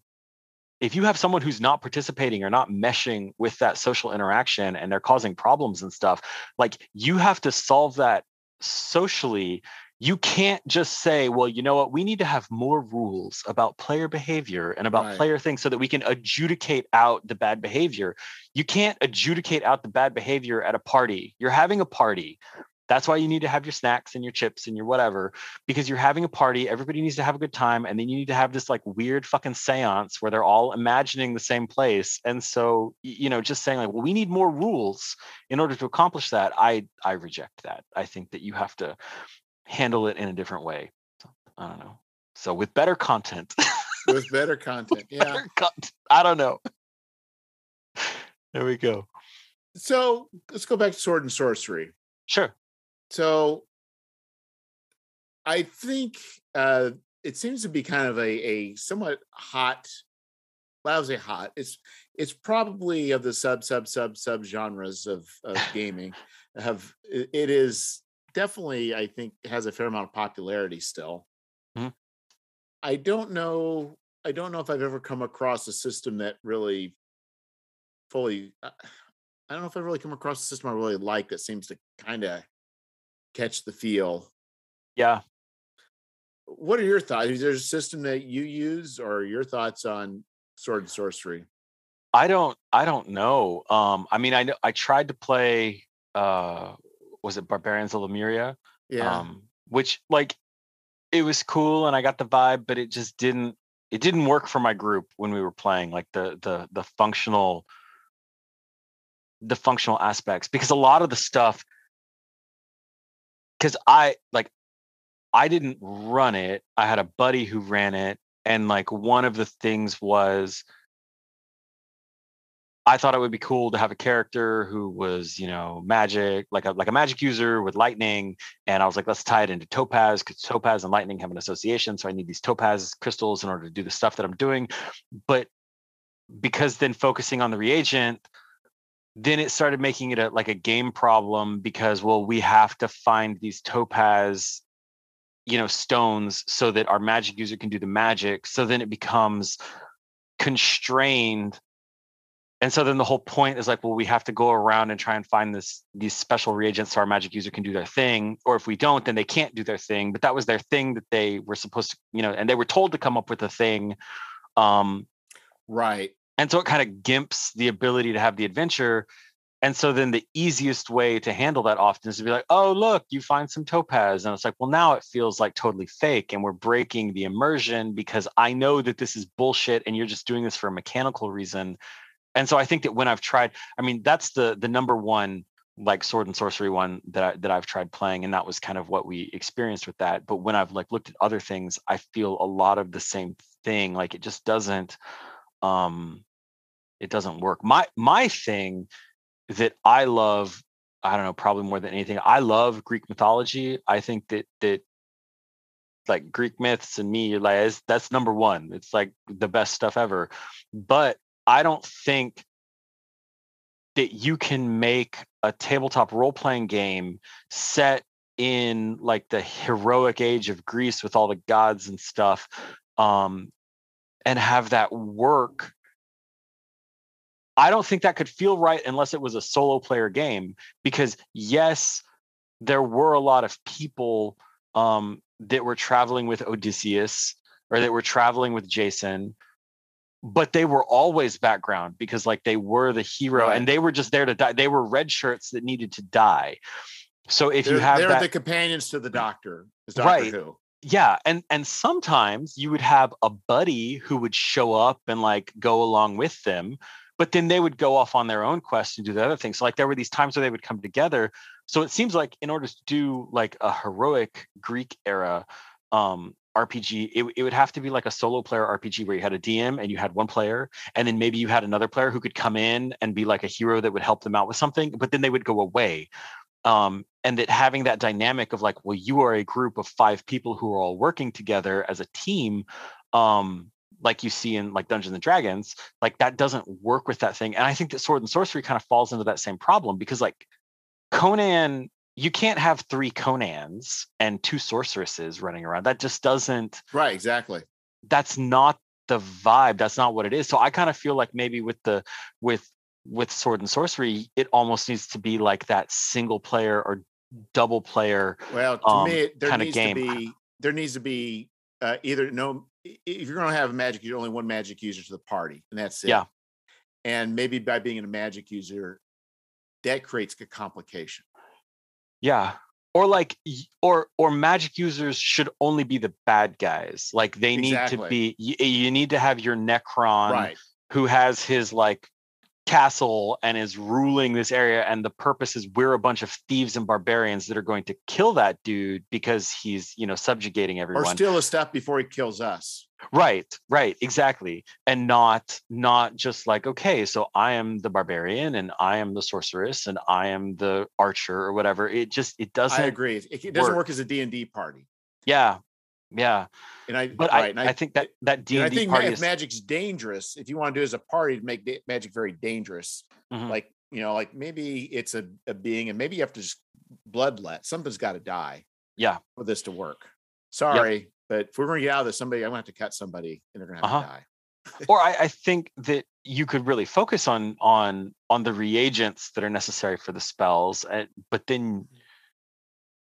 Speaker 1: if you have someone who's not participating or not meshing with that social interaction and they're causing problems and stuff like you have to solve that socially you can't just say, well, you know what, we need to have more rules about player behavior and about right. player things so that we can adjudicate out the bad behavior. You can't adjudicate out the bad behavior at a party. You're having a party. That's why you need to have your snacks and your chips and your whatever, because you're having a party. Everybody needs to have a good time. And then you need to have this like weird fucking seance where they're all imagining the same place. And so, you know, just saying like, well, we need more rules in order to accomplish that. I I reject that. I think that you have to handle it in a different way. So, I don't know. So with better content.
Speaker 2: with better content, yeah. Better content.
Speaker 1: I don't know. There we go.
Speaker 2: So let's go back to sword and sorcery.
Speaker 1: Sure.
Speaker 2: So I think uh, it seems to be kind of a, a somewhat hot. I hot. It's it's probably of the sub sub sub sub genres of, of gaming. Have it is definitely, I think, has a fair amount of popularity still. Mm-hmm. I don't know. I don't know if I've ever come across a system that really fully. Uh, I don't know if I've really come across a system I really like that seems to kind of catch the feel.
Speaker 1: Yeah.
Speaker 2: What are your thoughts? Is there a system that you use, or your thoughts on sword and sorcery?
Speaker 1: I don't. I don't know. Um, I mean, I know I tried to play. Uh, was it Barbarians of Lemuria?
Speaker 2: Yeah. Um,
Speaker 1: which like it was cool and I got the vibe, but it just didn't it didn't work for my group when we were playing like the the the functional the functional aspects because a lot of the stuff because I like I didn't run it. I had a buddy who ran it and like one of the things was I thought it would be cool to have a character who was, you know, magic, like a like a magic user with lightning. And I was like, let's tie it into topaz because topaz and lightning have an association. So I need these topaz crystals in order to do the stuff that I'm doing. But because then focusing on the reagent, then it started making it a like a game problem because well, we have to find these topaz you know stones so that our magic user can do the magic so then it becomes constrained and so then the whole point is like well we have to go around and try and find this these special reagents so our magic user can do their thing or if we don't then they can't do their thing. But that was their thing that they were supposed to you know and they were told to come up with a thing um
Speaker 2: right.
Speaker 1: and so it kind of gimps the ability to have the adventure. And so then the easiest way to handle that often is to be like oh look you find some topaz. And it's like well now it feels like totally fake and we're breaking the immersion because i know that this is bullshit and you're just doing this for a mechanical reason and so I think that when I've tried, I mean, that's the the number one like sword and sorcery one that I, that I've tried playing, and that was kind of what we experienced with that. But when I've like looked at other things, I feel a lot of the same thing. Like it just doesn't, um, it doesn't work. My my thing that I love, I don't know, probably more than anything, I love Greek mythology. I think that that like Greek myths and me, like that's number one. It's like the best stuff ever. But I don't think that you can make a tabletop role playing game set in like the heroic age of Greece with all the gods and stuff um, and have that work. I don't think that could feel right unless it was a solo player game because, yes, there were a lot of people um, that were traveling with Odysseus or that were traveling with Jason but they were always background because like they were the hero right. and they were just there to die. They were red shirts that needed to die. So if
Speaker 2: they're,
Speaker 1: you have
Speaker 2: they're
Speaker 1: that,
Speaker 2: the companions to the doctor, Doctor right. Who.
Speaker 1: Yeah, and and sometimes you would have a buddy who would show up and like go along with them, but then they would go off on their own quest and do the other things. So like there were these times where they would come together. So it seems like in order to do like a heroic Greek era um RPG, it, it would have to be like a solo player RPG where you had a DM and you had one player, and then maybe you had another player who could come in and be like a hero that would help them out with something, but then they would go away. Um, and that having that dynamic of like, well, you are a group of five people who are all working together as a team, um, like you see in like Dungeons and Dragons, like that doesn't work with that thing. And I think that Sword and Sorcery kind of falls into that same problem because like Conan you can't have three Conans and two sorceresses running around. That just doesn't
Speaker 2: right. Exactly.
Speaker 1: That's not the vibe. That's not what it is. So I kind of feel like maybe with the with with sword and sorcery, it almost needs to be like that single player or double player.
Speaker 2: Well, to um, me, there needs to be there needs to be uh, either no. If you're going to have a magic, you're only one magic user to the party, and that's it.
Speaker 1: Yeah.
Speaker 2: And maybe by being a magic user, that creates a complication.
Speaker 1: Yeah. Or like or or magic users should only be the bad guys. Like they need exactly. to be you, you, need to have your Nekron
Speaker 2: right.
Speaker 1: who has his like castle and is ruling this area and the purpose is we're a bunch of thieves and barbarians that are going to kill that dude because he's you know subjugating everyone.
Speaker 2: or steal a step before he kills us.
Speaker 1: Right right exactly. And not not just like okay so i am the barbarian and i am the sorceress and i am the archer or whatever. It just it doesn't i
Speaker 2: agree. It, it doesn't work. work as a d&d party.
Speaker 1: Yeah yeah
Speaker 2: and i
Speaker 1: but right, I, I, I think that that d&d
Speaker 2: i think
Speaker 1: party
Speaker 2: if
Speaker 1: is,
Speaker 2: magic's dangerous if you want to do as a party to make magic very dangerous mm-hmm. like you know like maybe it's a, a being and maybe you have to just bloodlet something's got to die
Speaker 1: yeah
Speaker 2: for this to work sorry yep. But if we're going to get out of this, somebody, I'm going to have to cut somebody, and they're going to have uh-huh.
Speaker 1: to die. or I, I think that you could really focus on on on the reagents that are necessary for the spells, and, but then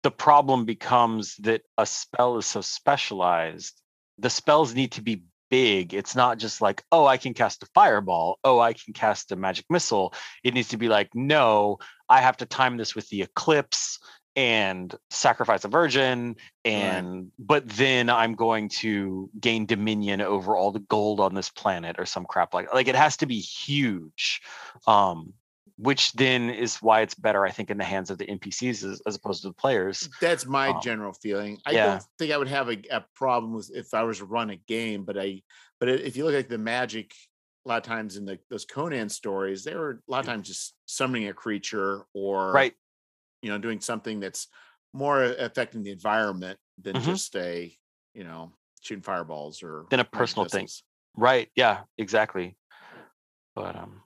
Speaker 1: the problem becomes that a spell is so specialized. The spells need to be big. It's not just like, oh, I can cast a fireball. Oh, I can cast a magic missile. It needs to be like, no, I have to time this with the eclipse and sacrifice a virgin and right. but then i'm going to gain dominion over all the gold on this planet or some crap like like it has to be huge um which then is why it's better i think in the hands of the npcs as, as opposed to the players.
Speaker 2: That's my um, general feeling. I yeah. don't think i would have a, a problem with if i was to run a game but i but if you look at the magic a lot of times in the those conan stories they were a lot of times just summoning a creature or
Speaker 1: right.
Speaker 2: you know doing something that's more affecting the environment than mm-hmm. just a you know shooting fireballs or
Speaker 1: than a personal thing. right. Yeah exactly. But um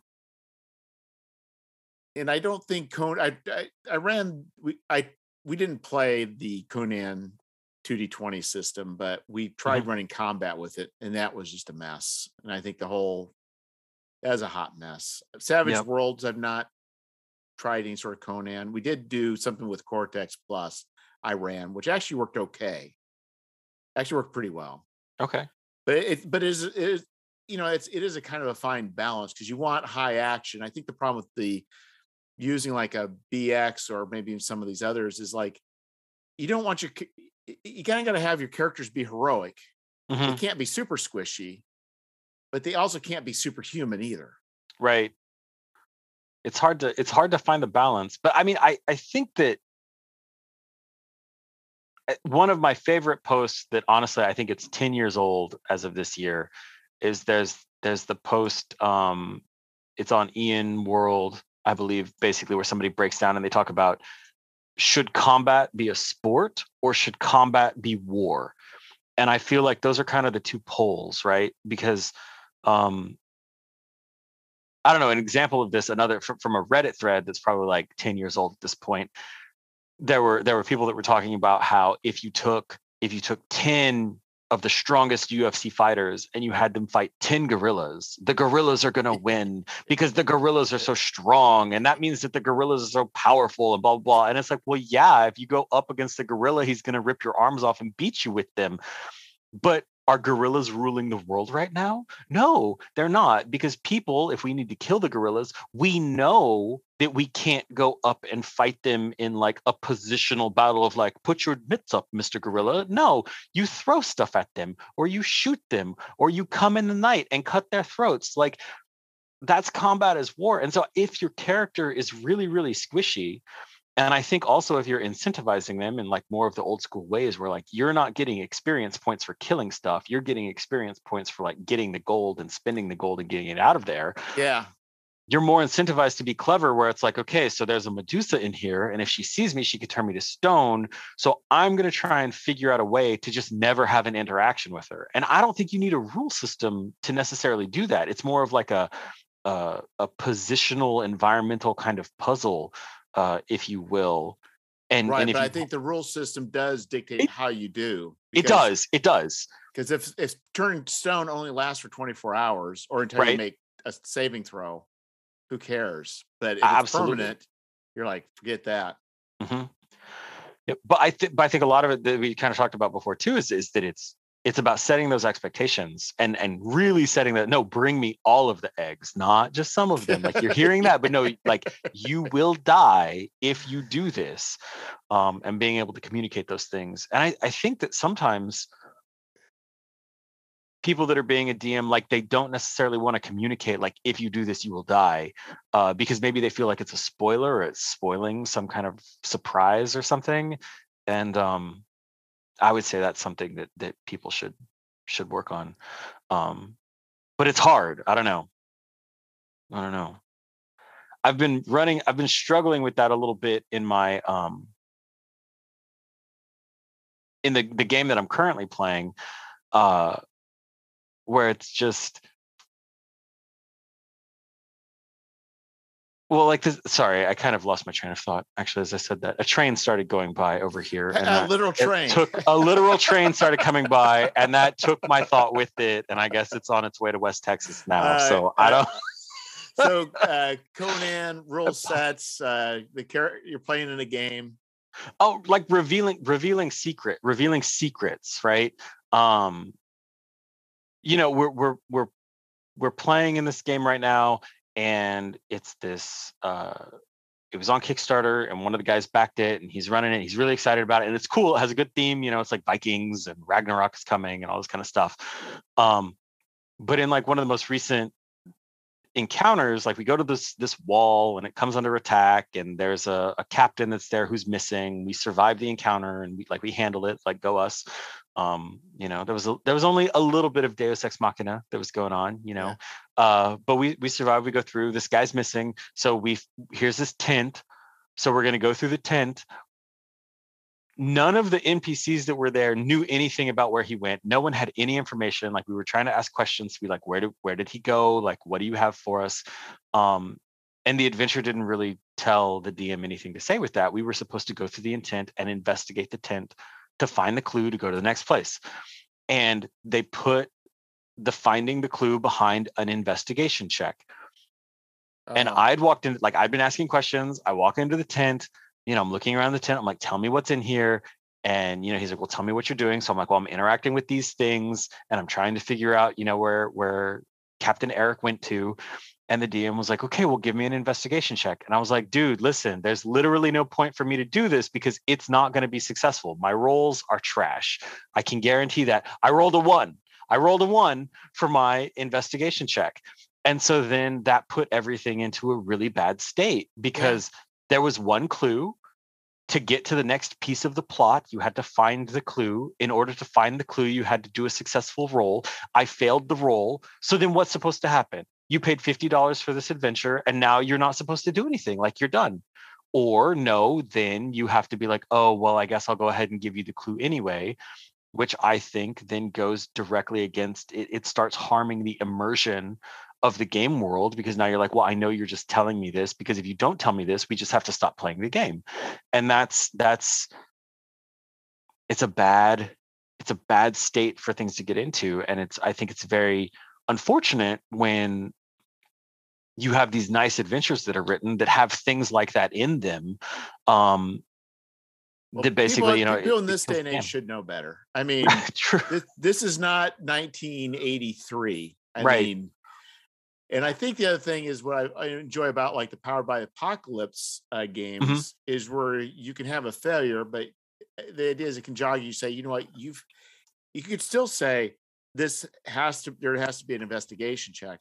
Speaker 2: and i don't think conan i i, I ran we i we didn't play the conan 2d20 system, but we tried mm-hmm. running combat with it, and that was just a mess. And I think the whole was a hot mess. Savage yep. Worlds, I've not tried any sort of Conan. We did do something with Cortex Plus. I ran, which actually worked okay. Actually worked pretty well.
Speaker 1: Okay.
Speaker 2: But it but it is, it is you know it's it is a kind of a fine balance because you want high action. I think the problem with the using like a BX or maybe some of these others is like you don't want your you kind of got to have your characters be heroic. Mm-hmm. They can't be super squishy, but they also can't be superhuman either.
Speaker 1: Right. It's hard to it's hard to find the balance. But I mean, I I think that eh, one of my favorite posts that honestly I think it's 10 years old as of this year is there's there's the post um it's on EN World I believe basically where somebody breaks down and they talk about should combat be a sport or should combat be war? And I feel like those are kind of the two poles, right? Because um, I don't know, an example of this, another from, from a Reddit thread that's probably like 10 years old at this point. There were there were people that were talking about how if you took if you took 10 of the strongest UFC fighters and you had them fight 10 gorillas, the gorillas are going to win because the gorillas are so strong. And that means that the gorillas are so powerful and blah, blah, blah. And it's like, well, yeah, if you go up against a gorilla, he's going to rip your arms off and beat you with them. But are gorillas ruling the world right now? No, they're not. Because people, if we need to kill the gorillas, we know that we can't go up and fight them in like a positional battle of like, put your mitts up, Mr. Gorilla. No, you throw stuff at them, or you shoot them, or you come in the night and cut their throats. Like, that's combat as war. And so if your character is really, really squishy, and i think also if you're incentivizing them in like more of the old school ways where like you're not getting experience points for killing stuff you're getting experience points for like getting the gold and spending the gold and getting it out of there
Speaker 2: yeah.
Speaker 1: you're more incentivized to be clever where it's like okay so there's a medusa in here and if she sees me she could turn me to stone so i'm going to try and figure out a way to just never have an interaction with her. And i don't think you need a rule system to necessarily do that. It's more of like a a, a positional environmental kind of puzzle uh, if you will.
Speaker 2: And, right, and but you, I think the rule system does dictate it, how you do.
Speaker 1: Because, it does. It does.
Speaker 2: Because if if turning stone only lasts for 24 hours or until right. you make a saving throw, who cares? But if Absolutely. it's permanent, you're like, forget that.
Speaker 1: Mm-hmm. Yeah, but I think, but I think a lot of it that we kind of talked about before too is is that it's it's about setting those expectations and and really setting that no bring me all of the eggs not just some of them. Like you're hearing that but no like you will die if you do this um, and being able to communicate those things. And I, I think that sometimes people that are being a dm like they don't necessarily want to communicate like if you do this you will die uh, because maybe they feel like it's a spoiler or it's spoiling some kind of surprise or something. And um I would say that's something that that people should should work on. Um, but it's hard. I don't know. I don't know. I've been running. I've been struggling with that a little bit in my um, in the the game that I'm currently playing, uh, where it's just Well, like this, sorry, I kind of lost my train of thought. Actually, as I said that, a train started going by over here.
Speaker 2: And a literal train.
Speaker 1: Took a literal train started coming by, and that took my thought with it. And I guess it's on its way to West Texas now. Uh, so I don't.
Speaker 2: so uh, Conan rule sets. Uh, the character you're playing in a game.
Speaker 1: Oh, like revealing revealing secret, revealing secrets, right? Um, you know, we're we're we're we're playing in this game right now and it's this uh it was on Kickstarter and one of the guys backed it and he's running it. He's really excited about it. And it's cool. It has a good theme, you know, it's like Vikings and Ragnarok is coming and all this kind of stuff. Um, but in like one of the most recent encounters, like we go to this this wall and it comes under attack, and there's a, a captain that's there who's missing. We survive the encounter and we like we handle it, like go us um you know there was a, there was only a little bit of deus ex machina that was going on you know yeah. uh but we we survived we go through this guy's missing so we here's this tent so we're going to go through the tent. None of the npcs that were there knew anything about where he went no one had any information like we were trying to ask questions to be like where did where did he go? Like what do you have for us? Um and the adventure didn't really tell the dm anything to say with that we were supposed to go through the intent and investigate the tent to find the clue to go to the next place. And they put the finding the clue behind an investigation check. And oh. I'd walked in, like I'd been asking questions. I walk into the tent, you know, I'm looking around the tent. I'm like, tell me what's in here. And you know, he's like, well, tell me what you're doing. So I'm like, well, I'm interacting with these things and I'm trying to figure out, you know, where where Captain Eric went to. And the DM was like, okay, well, give me an investigation check. And I was like, dude, listen, there's literally no point for me to do this because it's not going to be successful. My rolls are trash. I can guarantee that. I rolled a one. I rolled a one for my investigation check. And so then that put everything into a really bad state because yeah. there was one clue to get to the next piece of the plot, you had to find the clue. In order to find the clue, you had to do a successful roll. I failed the roll. So then what's supposed to happen? You paid $50 for this adventure and now you're not supposed to do anything, like you're done. Or no, then you have to be like, oh, well, I guess I'll go ahead and give you the clue anyway, which I think then goes directly against it. It starts harming the immersion of the game world because now you're like, well, I know you're just telling me this because if you don't tell me this, we just have to stop playing the game. And that's that's it's a bad it's a bad state for things to get into and it's I think it's very unfortunate when you have these nice adventures that are written that have things like that in them um well, that basically people, you know
Speaker 2: people in this day and age should know better i mean this, this, is not 1983 i right. mean and I think the other thing is what I, I enjoy about like the Powered by Apocalypse uh, mm-hmm. games mm-hmm. is where you can have a failure, but eh, the idea is it can jog you. Say, you know what, you've you could still say this has to there has to be an investigation check,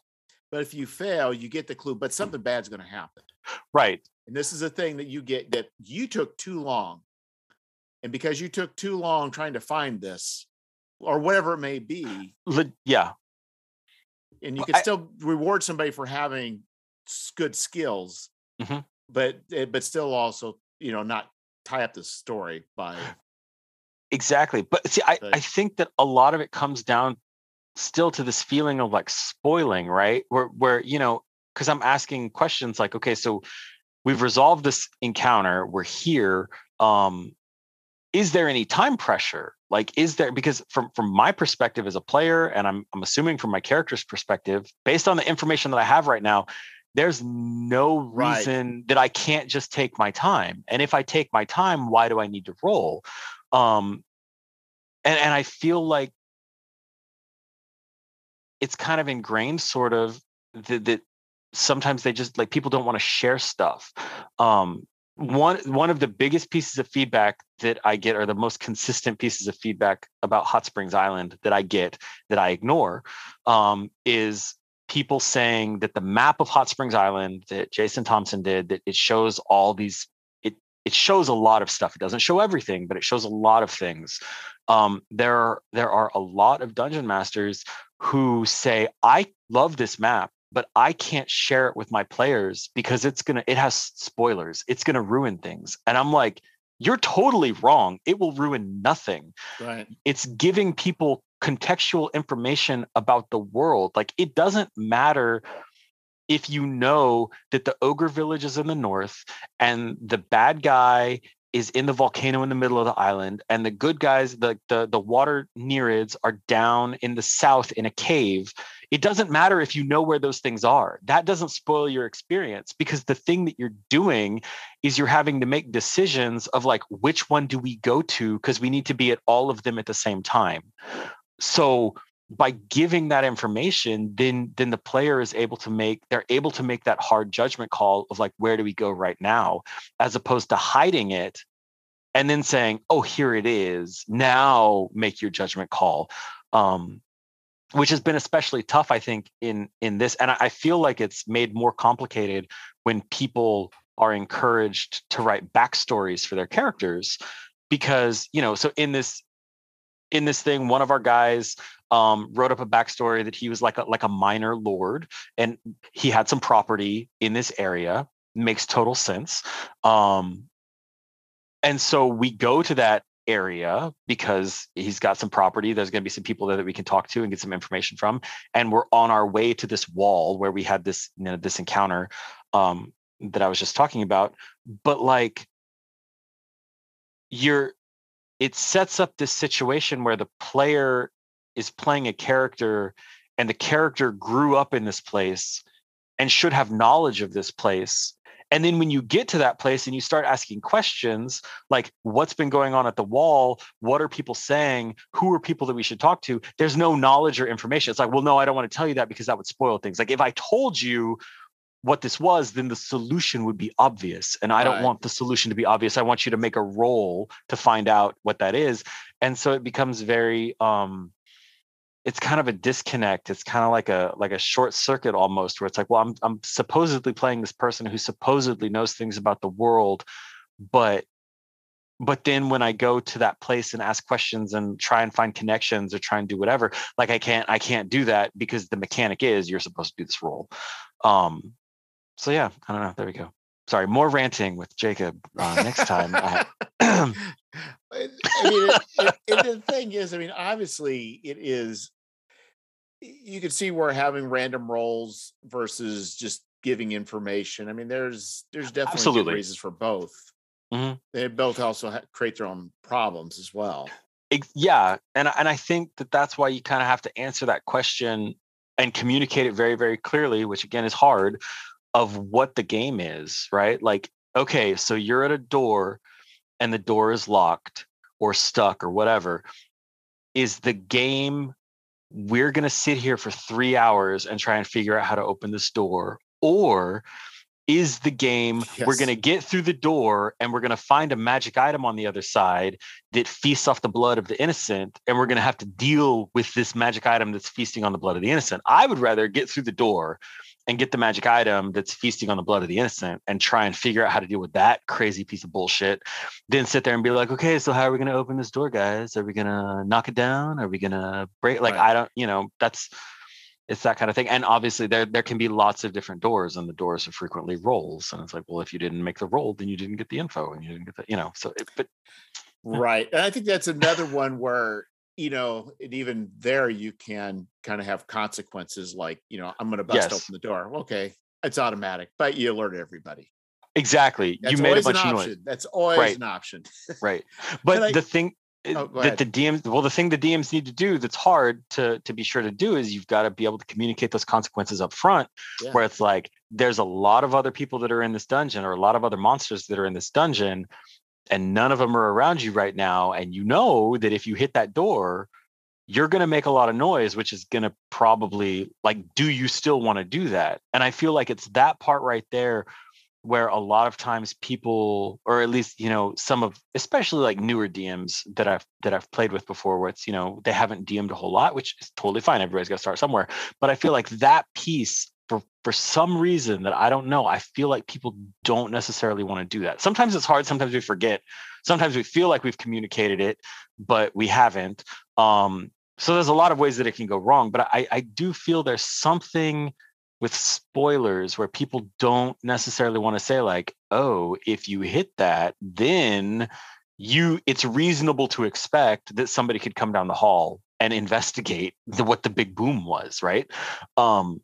Speaker 2: but if you fail, you get the clue, but something bad's going to happen.
Speaker 1: Right.
Speaker 2: And this is a thing that you get that you took too long, and because you took too long trying to find this, or whatever it may be.
Speaker 1: Yeah,
Speaker 2: and you can I, still reward somebody for having good skills, mm-hmm. but eh, but still also you know not tie up the story by
Speaker 1: exactly. But see, I I think that a lot of it comes down still to this feeling of like spoiling, right? Where where you know because I'm asking questions like, okay, so we've resolved this encounter, we're here. Um, is there any time pressure? like is there because from from my perspective as a player and i'm i'm assuming from my character's perspective based on the information that i have right now there's no reason right. that i can't just take my time and if i take my time why do i need to roll um and and i feel like it's kind of ingrained sort of that, that sometimes they just like people don't want to share stuff. Um one one of the biggest pieces of feedback that I get are the most consistent pieces of feedback about Hot Springs Island that I get that I ignore um, is people saying that the map of Hot Springs Island that Jason Thompson did that it shows all these it shows a lot of stuff. It doesn't show everything, but it shows a lot of things. Um, there are there are a lot of dungeon masters who say I love this map but I can't share it with my players because it's going to, it has spoilers. It's going to ruin things. And I'm like, you're totally wrong. It will ruin nothing.
Speaker 2: Right.
Speaker 1: It's giving people contextual information about the world. Like it doesn't matter if you know that the ogre village is in the north and the bad guy is in the volcano in the middle of the island and the good guys the the, the water nereids are down in the south in a cave it doesn't matter if you know where those things are. That doesn't spoil your experience because the thing that you're doing is you're having to make decisions of like, which one do we go to? Because we need to be at all of them at the same time. So by giving that information, then then the player is able to make they're able to make that hard judgment call of like where do we go right now, as opposed to hiding it and then saying, oh, here it is. Now make your judgment call. Um, which has been especially tough i think in in this and i feel like it's made more complicated when people are encouraged to write backstories for their characters because you know so in this in this thing one of our guys um, wrote up a backstory that he was like a like a minor lord and he had some property in this area makes total sense um, and so we go to that area because he's got some property. There's going to be some people there that we can talk to and get some information from. And we're on our way to this wall where we had this, you know, this encounter um, that I was just talking about. But like, you're it sets up this situation where the player is playing a character and the character grew up in this place and should have knowledge of this place and then when you get to that place and you start asking questions like what's been going on at the wall what are people saying who are people that we should talk to there's no knowledge or information it's like well no i don't want to tell you that because that would spoil things like if i told you what this was, then the solution would be obvious. And I don't want the solution to be obvious. I want you to make a roll to find out what that is. And so it becomes very um it's kind of a disconnect. It's kind of like a like a short circuit almost where it's like, well, I'm I'm supposedly playing this person who supposedly knows things about the world, but but then when I go to that place and ask questions and try and find connections or try and do whatever, like I can't I can't do that because the mechanic is you're supposed to do this roll. Um, so yeah, I don't know. There we go. Sorry, more ranting with Jacob uh, next time. I,
Speaker 2: I mean, it, it, it, the thing is, I mean, obviously, it is. You can see where having random rolls versus just giving information. I mean, there's there's definitely Absolutely. reasons for both. Mm-hmm. They both also ha- create their own problems as well.
Speaker 1: It, yeah, and and I think that that's why you kind of have to answer that question and communicate it very very clearly, which again is hard of what the game is, right? Like, okay, so you're at a door and the door is locked or stuck or whatever. Is the game we're going to sit here for three hours and try and figure out how to open this door? Or is the game yes. we're going to get through the door and we're going to find a magic item on the other side that feasts off the blood of the innocent and we're going to have to deal with this magic item that's feasting on the blood of the innocent i would rather get through the door and get the magic item that's feasting on the blood of the innocent and try and figure out how to deal with that crazy piece of bullshit. Then sit there and be like, okay, so how are we going to open this door, guys? Are we going to knock it down? Are we going to break? Like, right. I don't, you know, that's, it's that kind of thing. And obviously there, there can be lots of different doors and the doors are frequently rolls. And it's like, well, if you didn't make the roll, then you didn't get the info and you didn't get the, you know, so, it, but.
Speaker 2: Right. And I think that's another one where you know, and even there you can kind of have consequences like, you know, I'm going to bust yes. open the door. Okay, it's automatic, but you alert everybody.
Speaker 1: Exactly. That's you made a bunch of noise.
Speaker 2: That's always right. an option.
Speaker 1: right. But I, the thing uh, oh, that the DMs well, the thing the DMs need to do that's hard to to be sure to do is you've got to be able to communicate those consequences up front, yeah. where it's like there's a lot of other people that are in this dungeon or a lot of other monsters that are in this dungeon and none of them are around you right now and you know that if you hit that door you're going to make a lot of noise which is going to probably like do you still want to do that? And i feel like it's that part right there where a lot of times people or at least you know some of especially like newer dms that i've that i've played with before where it's you know they haven't dm'd a whole lot which is totally fine everybody's got to start somewhere but i feel like that piece for for some reason that I don't know, I feel like people don't necessarily want to do that. Sometimes it's hard. Sometimes we forget. Sometimes we feel like we've communicated it, but we haven't. Um, so there's a lot of ways that it can go wrong. But I, I do feel there's something with spoilers where people don't necessarily want to say like, oh, if you hit that, then you it's reasonable to expect that somebody could come down the hall and investigate the, what the big boom was, right? Um,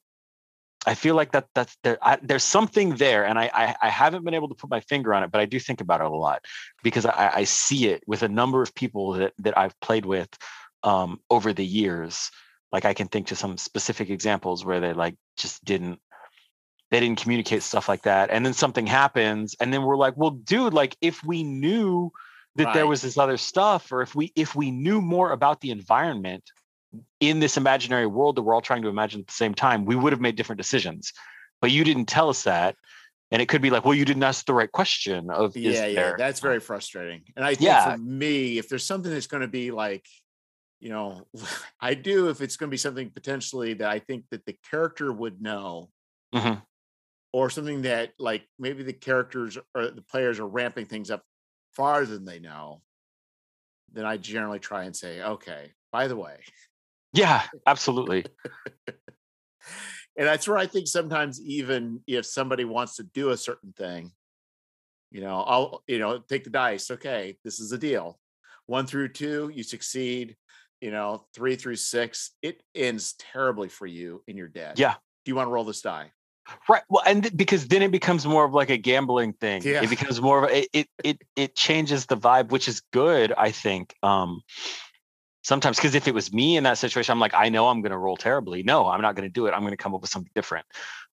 Speaker 1: I feel like that that's there. I, there's something there, and I, I, I haven't been able to put my finger on it, but I do think about it a lot because I, I see it with a number of people that that I've played with um, over the years. Like I can think to some specific examples where they like just didn't they didn't communicate stuff like that, and then something happens, and then we're like, well, dude, like if we knew that right. there was this other stuff, or if we if we knew more about the environment in this imaginary world that we're all trying to imagine at the same time, we would have made different decisions. But you didn't tell us that. And it could be like, well, you didn't ask the right question of
Speaker 2: yeah, yeah. That's very frustrating. And I think yeah. for me, if there's something that's going to be like, you know, I do if it's going to be something potentially that I think that the character would know. Mm-hmm. Or something that like maybe the characters or the players are ramping things up farther than they know, then I generally try and say, okay, by the way,
Speaker 1: yeah, absolutely.
Speaker 2: and that's where I think sometimes even if somebody wants to do a certain thing, you know, I'll, you know, take the dice. Okay, this is a deal. One through two, you succeed. You know, three through six, it ends terribly for you and you're dead.
Speaker 1: Yeah.
Speaker 2: Do you want to roll this die?
Speaker 1: Right. Well, and th- because then it becomes more of like a gambling thing.
Speaker 2: Yeah.
Speaker 1: It becomes more of a, it it it changes the vibe, which is good, I think. Um sometimes because if it was me in that situation, I'm like, I know I'm gonna roll terribly. No, I'm not gonna do it. I'm gonna come up with something different.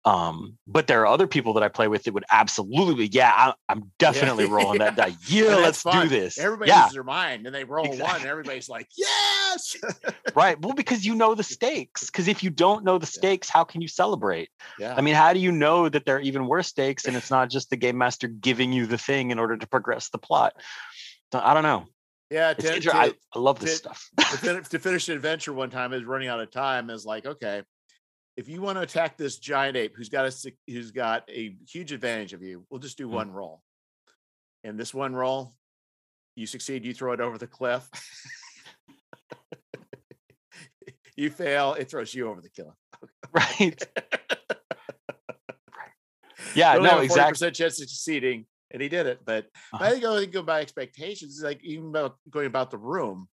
Speaker 1: Um, but there are other people that I play with that would absolutely, yeah, I, I'm definitely
Speaker 2: Yeah.
Speaker 1: rolling that die. Yeah, let's do this.
Speaker 2: Everybody
Speaker 1: yeah,
Speaker 2: loses their mind and they roll one, and everybody's like, yes.
Speaker 1: right. Well, because you know the stakes. Because if you don't know the stakes, how can you celebrate?
Speaker 2: yeah.
Speaker 1: I mean, how do you know that there are even worse stakes and it's not just the game master giving you the thing in order to progress the plot? So, I don't know.
Speaker 2: Yeah. To,
Speaker 1: inter-
Speaker 2: to,
Speaker 1: I, I love this
Speaker 2: to-
Speaker 1: stuff.
Speaker 2: to, fin- to finish an adventure one time is running out of time is like okay if you want to attack this giant ape who's got a who's got a huge advantage of you we'll just do
Speaker 1: Mm.
Speaker 2: one roll and this one roll you succeed you throw it over the cliff you fail it throws you over the cliff
Speaker 1: right. Yeah,
Speaker 2: only have
Speaker 1: no, exactly.
Speaker 2: 40% chance of succeeding and he did it but
Speaker 1: Uh-huh.
Speaker 2: I think I think go by expectations. It's like even about going about the room.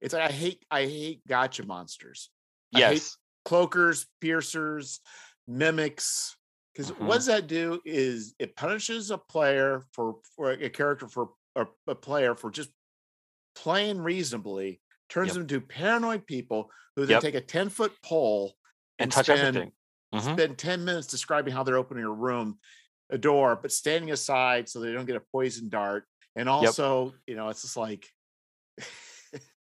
Speaker 2: It's like I hate I hate gotcha monsters.
Speaker 1: Yes.
Speaker 2: cloakers, piercers, mimics. Because
Speaker 1: Mhm.
Speaker 2: what does that do is it punishes a player for for a character for a, a player for just playing reasonably, turns
Speaker 1: Yep.
Speaker 2: them into paranoid people who then
Speaker 1: Yep.
Speaker 2: take a 10 foot pole
Speaker 1: And touch
Speaker 2: spend,
Speaker 1: everything. Mhm.
Speaker 2: spend 10 minutes describing how they're opening a room, a door, but standing aside so they don't get a poison dart. And also, you know, it's just like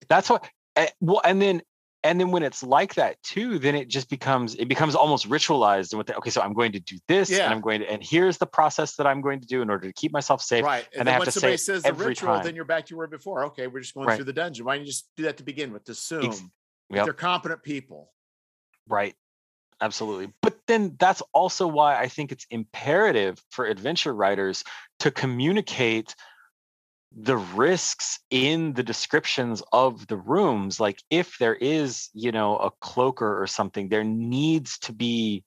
Speaker 1: That's what. eh, Well, and then and then when it's like that too, then it just becomes it becomes almost ritualized. And with the, okay, so I'm going to do this,
Speaker 2: Yeah.
Speaker 1: and I'm going to, and here's the process that I'm going to do in order to keep myself safe.
Speaker 2: right.
Speaker 1: and
Speaker 2: And,
Speaker 1: I
Speaker 2: then
Speaker 1: have
Speaker 2: when
Speaker 1: to
Speaker 2: somebody
Speaker 1: it
Speaker 2: says the ritual,
Speaker 1: time.
Speaker 2: then you're back to where before. Okay, we're just going
Speaker 1: Right.
Speaker 2: through the dungeon. Why don't you just do that to begin with? Assume
Speaker 1: Ex- Yep.
Speaker 2: they're competent people.
Speaker 1: Right. Absolutely. But then that's also why I think it's imperative for adventure writers to communicate the risks in the descriptions of the rooms. Like if there is, you know, a cloaker or something, there needs to be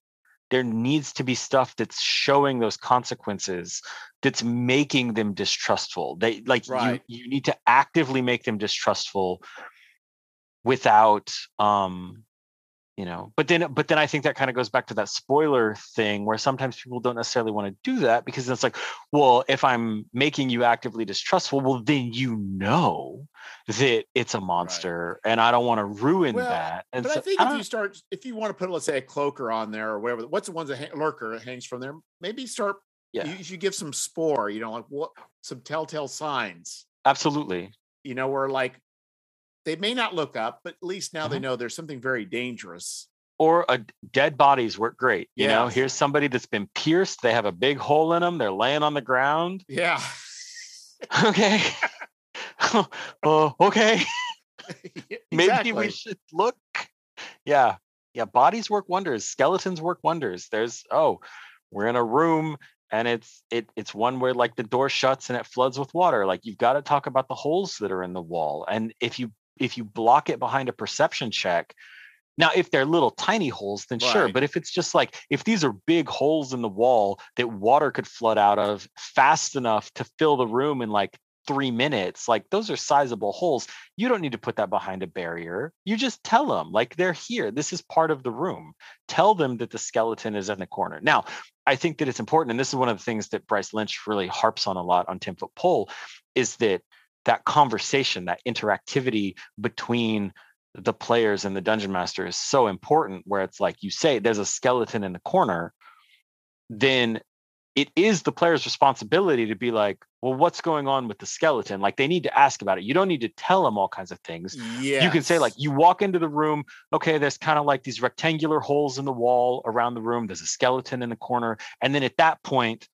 Speaker 1: there needs to be stuff that's showing those consequences that's making them distrustful. They like
Speaker 2: Right.
Speaker 1: you you need to actively make them distrustful without um you know but then but then i think that kind of goes back to that spoiler thing where sometimes people don't necessarily want to do that because it's like well if i'm making you actively distrustful well then you know that it's a monster and i don't want to ruin
Speaker 2: Well,
Speaker 1: that and
Speaker 2: But
Speaker 1: so,
Speaker 2: I think
Speaker 1: I
Speaker 2: if you start, if you want to put, let's say, a cloaker on there or whatever, what's the ones that hang, lurker that hangs from there? Maybe start.
Speaker 1: Yeah.
Speaker 2: You, you give some spore. You know, like what some telltale signs.
Speaker 1: absolutely
Speaker 2: You know, where like they may not look up, but at least now they
Speaker 1: Mhm.
Speaker 2: know there's something very dangerous.
Speaker 1: or a dead bodies work great you know? Here's somebody that's been pierced they have a big hole in them they're laying on the ground.
Speaker 2: Yeah.
Speaker 1: okay. Oh okay. Maybe
Speaker 2: Exactly.
Speaker 1: we should look. Yeah. Yeah bodies work wonders skeletons work wonders. There's oh we're in a room and it's it it's one where like the door shuts and it floods with water. Like you've got to talk about the holes that are in the wall. And if you if you block it behind a perception check now if they're little tiny holes then sure but if it's just like if these are big holes in the wall that water could flood out of fast enough to fill the room in like three minutes like those are sizable holes. You don't need to put that behind a barrier. You just tell them like they're here. This is part of the room. Tell them that the skeleton is in the corner. Now i think that it's important and this is one of the things that bryce lynch really harps on a lot on 10 foot pole is that that conversation that interactivity between the players and the dungeon master is so important where it's like you say there's a skeleton in the corner then it is the player's responsibility to be like well what's going on with the skeleton? Like they need to ask about it. You don't need to tell them all kinds of things.
Speaker 2: Yeah.
Speaker 1: you can say like you walk into the room okay there's kind of like these rectangular holes in the wall around the room. There's a skeleton in the corner. And then at that point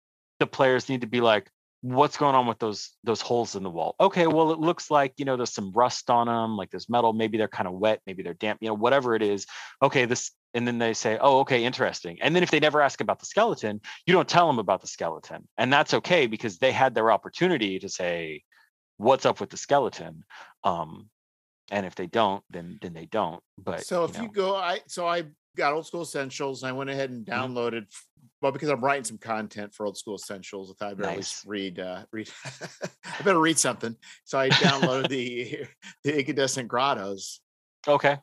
Speaker 1: the players need to be like what's going on with those those holes in the wall? Okay well it looks like you know there's some rust on them like there's metal maybe they're kind of wet maybe they're damp you know whatever it is. Okay this and then they say oh okay interesting. And then if they never ask about the skeleton you don't tell them about the skeleton and that's okay because they had their opportunity to say what's up with the skeleton? Um and if they don't then then they don't but
Speaker 2: so if
Speaker 1: know,
Speaker 2: you go, I so I got old school essentials and I went ahead and
Speaker 1: Mm-hmm.
Speaker 2: downloaded. Well, because I'm writing some content for old school essentials, I thought I better at least read. Uh, read. I better read something. So I downloaded the the incandescent grottos,
Speaker 1: okay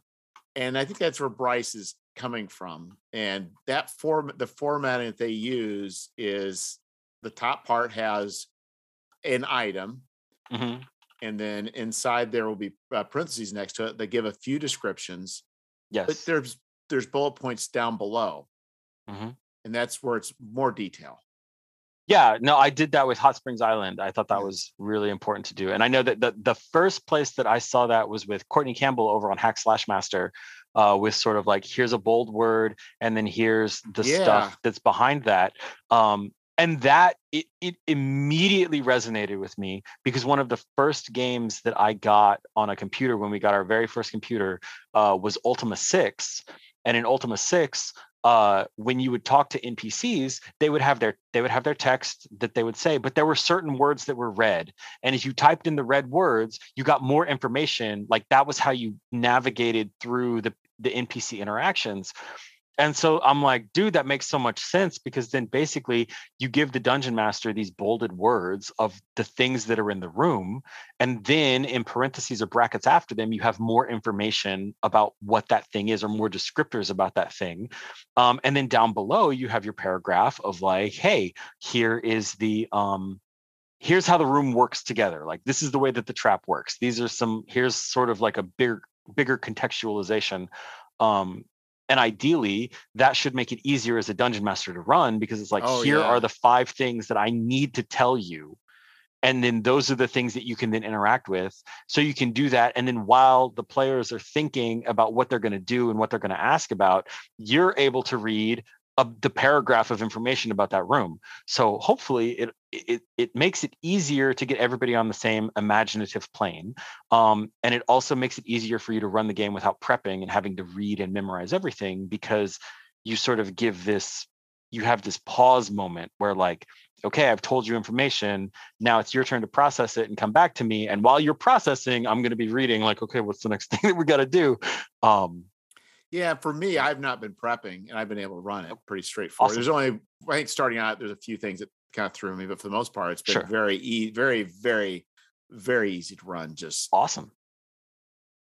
Speaker 2: and I think that's where Bryce is coming from. And that form, the formatting that they use is the top part has an item,
Speaker 1: Mhm.
Speaker 2: and then inside there will be uh, parentheses next to it. They give a few descriptions,
Speaker 1: Yes.
Speaker 2: but there's there's bullet points down below,
Speaker 1: Mhm.
Speaker 2: and that's where it's more detail.
Speaker 1: Yeah, no, I did that with Hot Springs Island. I thought that was really important to do. And I know that the, the first place that I saw that was with Courtney Campbell over on Hack Slash Master, uh, with sort of like here's a bold word, and then here's the
Speaker 2: Yeah.
Speaker 1: stuff that's behind that. Um, and that it, it immediately resonated with me because one of the first games that I got on a computer when we got our very first computer uh, was Ultima 6. And in Ultima 6, uh, when you would talk to NPCs, they would have their they would have their text that they would say, but there were certain words that were red, and if you typed in the red words, you got more information. Like that was how you navigated through the the NPC interactions. And so I'm like, dude, that makes so much sense because then basically you give the dungeon master these bolded words of the things that are in the room. And then in parentheses or brackets after them, you have more information about what that thing is or more descriptors about that thing. Um, and then down below, you have your paragraph of like, hey, here is the um, here's how the room works together. Like this is the way that the trap works. These are some here's sort of like a bigger bigger contextualization. Um, and ideally, that should make it easier as a dungeon master to run because it's like,
Speaker 2: Oh,
Speaker 1: here
Speaker 2: yeah.
Speaker 1: are the five things that I need to tell you. And then those are the things that you can then interact with. So you can do that. And then while the players are thinking about what they're going to do and what they're going to ask about, you're able to read a, the paragraph of information about that room. So hopefully it it it makes it easier to get everybody on the same imaginative plane. Um, and it also makes it easier for you to run the game without prepping and having to read and memorize everything because you sort of give this you have this pause moment where like okay i've told you information now it's your turn to process it and come back to me and while you're processing i'm going to be reading like okay what's the next thing that we got to do um
Speaker 2: Yeah, for me, I've not been prepping and I've been able to run it pretty straightforward.
Speaker 1: Awesome.
Speaker 2: There's only, I think, starting out, there's a few things that kind of threw me, but for the most part, it's been
Speaker 1: Sure.
Speaker 2: very, e- very, very, very easy to run. Just
Speaker 1: awesome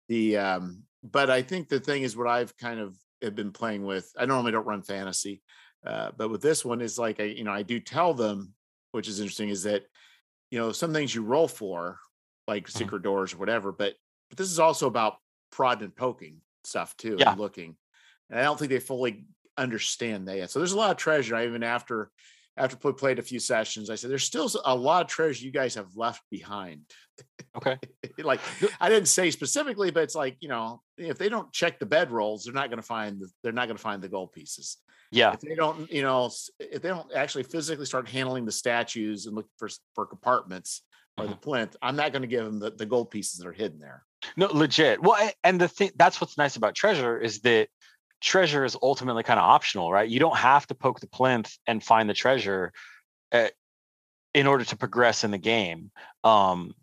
Speaker 2: the, um, but I think the thing is what I've kind of have been playing with. I normally don't run fantasy, uh, but with this one is like I, you know, I do tell them, which is interesting, is that you know some things you roll for, like
Speaker 1: Mhm.
Speaker 2: secret doors or whatever, but but this is also about prodding and poking stuff too,
Speaker 1: Yeah.
Speaker 2: and looking. And I don't think they fully understand that yet. So there's a lot of treasure. I even after after we played a few sessions, I said there's still a lot of treasure you guys have left behind.
Speaker 1: okay
Speaker 2: like I didn't say specifically, but it's like you know if they don't check the bed rolls, they're not going to find the, they're not going to find the gold pieces.
Speaker 1: yeah
Speaker 2: If they don't, you know, if they don't actually physically start handling the statues and look for for compartments or the mm-hmm. plinth, I'm not going to give them the, the gold pieces that are hidden there.
Speaker 1: No, legit. Well, and the thing that's what's nice about treasure is that treasure is ultimately kind of optional, right? You don't have to poke the plinth and find the treasure uh, in order to progress in the game. Um,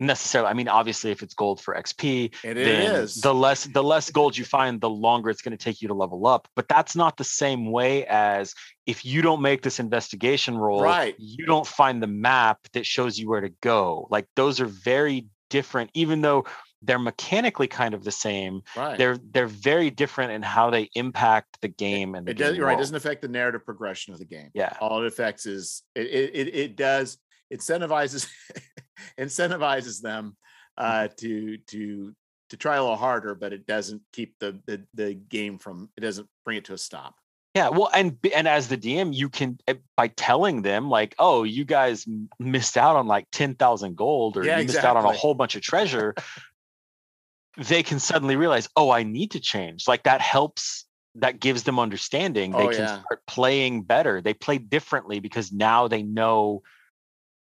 Speaker 1: necessarily. I mean, obviously, if it's gold for XP,
Speaker 2: it is.
Speaker 1: the less the less gold you find, the longer it's going to take you to level up. But that's not the same way as if you don't make this investigation roll,
Speaker 2: Right.
Speaker 1: you don't find the map that shows you where to go. Like those are very different, even though they're mechanically kind of the same.
Speaker 2: right.
Speaker 1: They're they're very different in how they impact the game and the
Speaker 2: it does right. It doesn't affect the narrative progression of the game.
Speaker 1: Yeah.
Speaker 2: All it affects is it it it, it does incentivizes incentivizes them uh
Speaker 1: Mm-hmm.
Speaker 2: to to to try a little harder, but it doesn't keep the the, the game from it doesn't bring it to a stop.
Speaker 1: Yeah, well, and and as the DM, you can eh, by telling them like, "Oh, you guys missed out on like ten thousand gold, or
Speaker 2: Yeah,
Speaker 1: you missed out on a whole bunch of treasure." they can suddenly realize, "Oh, I need to change." Like that helps. That gives them understanding. Oh, they
Speaker 2: Oh,
Speaker 1: can
Speaker 2: yeah.
Speaker 1: start playing better. They play differently because now they know.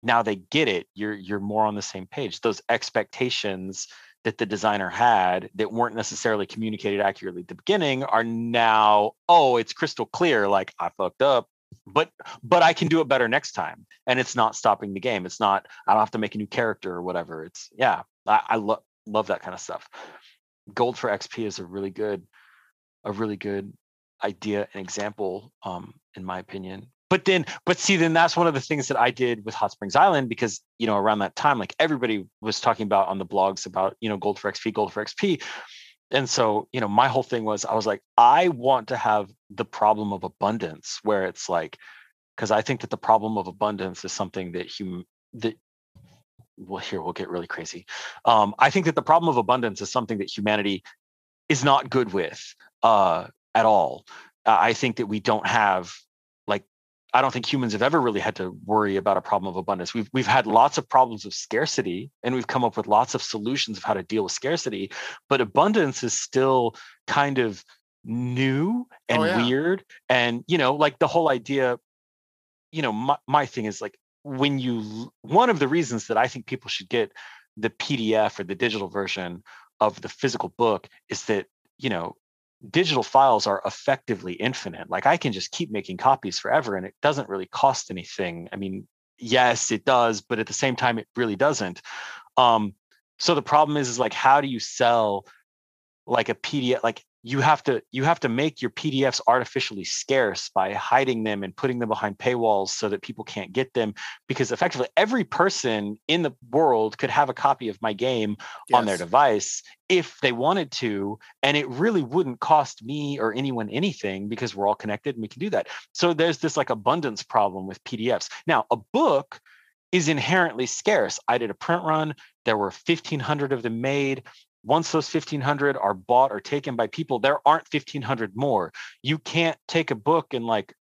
Speaker 1: Now they get it. You're you're more on the same page. Those expectations that the designer had that weren't necessarily communicated accurately at the beginning are now oh it's crystal clear like i fucked up but but i can do it better next time and it's not stopping the game it's not i don't have to make a new character or whatever it's yeah i, I love love that kind of stuff. Gold for xp is a really good a really good idea and example um in my opinion. But then but see then that's one of the things that i did with hot springs island because you know around that time like everybody was talking about on the blogs about you know gold for xp gold for xp and so you know my whole thing was i was like i want to have the problem of abundance where it's like because i think that the problem of abundance is something that hum that well here we'll get really crazy. Um, i think that the problem of abundance is something that humanity is not good with uh, at all. Uh, i think that we don't have like i don't think humans have ever really had to worry about a problem of abundance. We've we've had lots of problems of scarcity and we've come up with lots of solutions of how to deal with scarcity but abundance is still kind of new and
Speaker 2: Oh, yeah.
Speaker 1: weird and you know like the whole idea you know my, my thing is like when you one of the reasons that i think people should get the pdf or the digital version of the physical book is that you know digital files are effectively infinite. Like i can just keep making copies forever and it doesn't really cost anything. I mean yes it does but at the same time it really doesn't. Um so the problem is is like how do you sell like a pdf like you have to you have to make your pdfs artificially scarce by hiding them and putting them behind paywalls so that people can't get them because effectively every person in the world could have a copy of my game on their device if they wanted to and it really wouldn't cost me or anyone anything because we're all connected and we can do that. So there's this like abundance problem with pdfs now a book is inherently scarce. I did a print run. There were 1500 of them made once those 1500 are bought or taken by people there aren't 1500 more. You can't take a book and like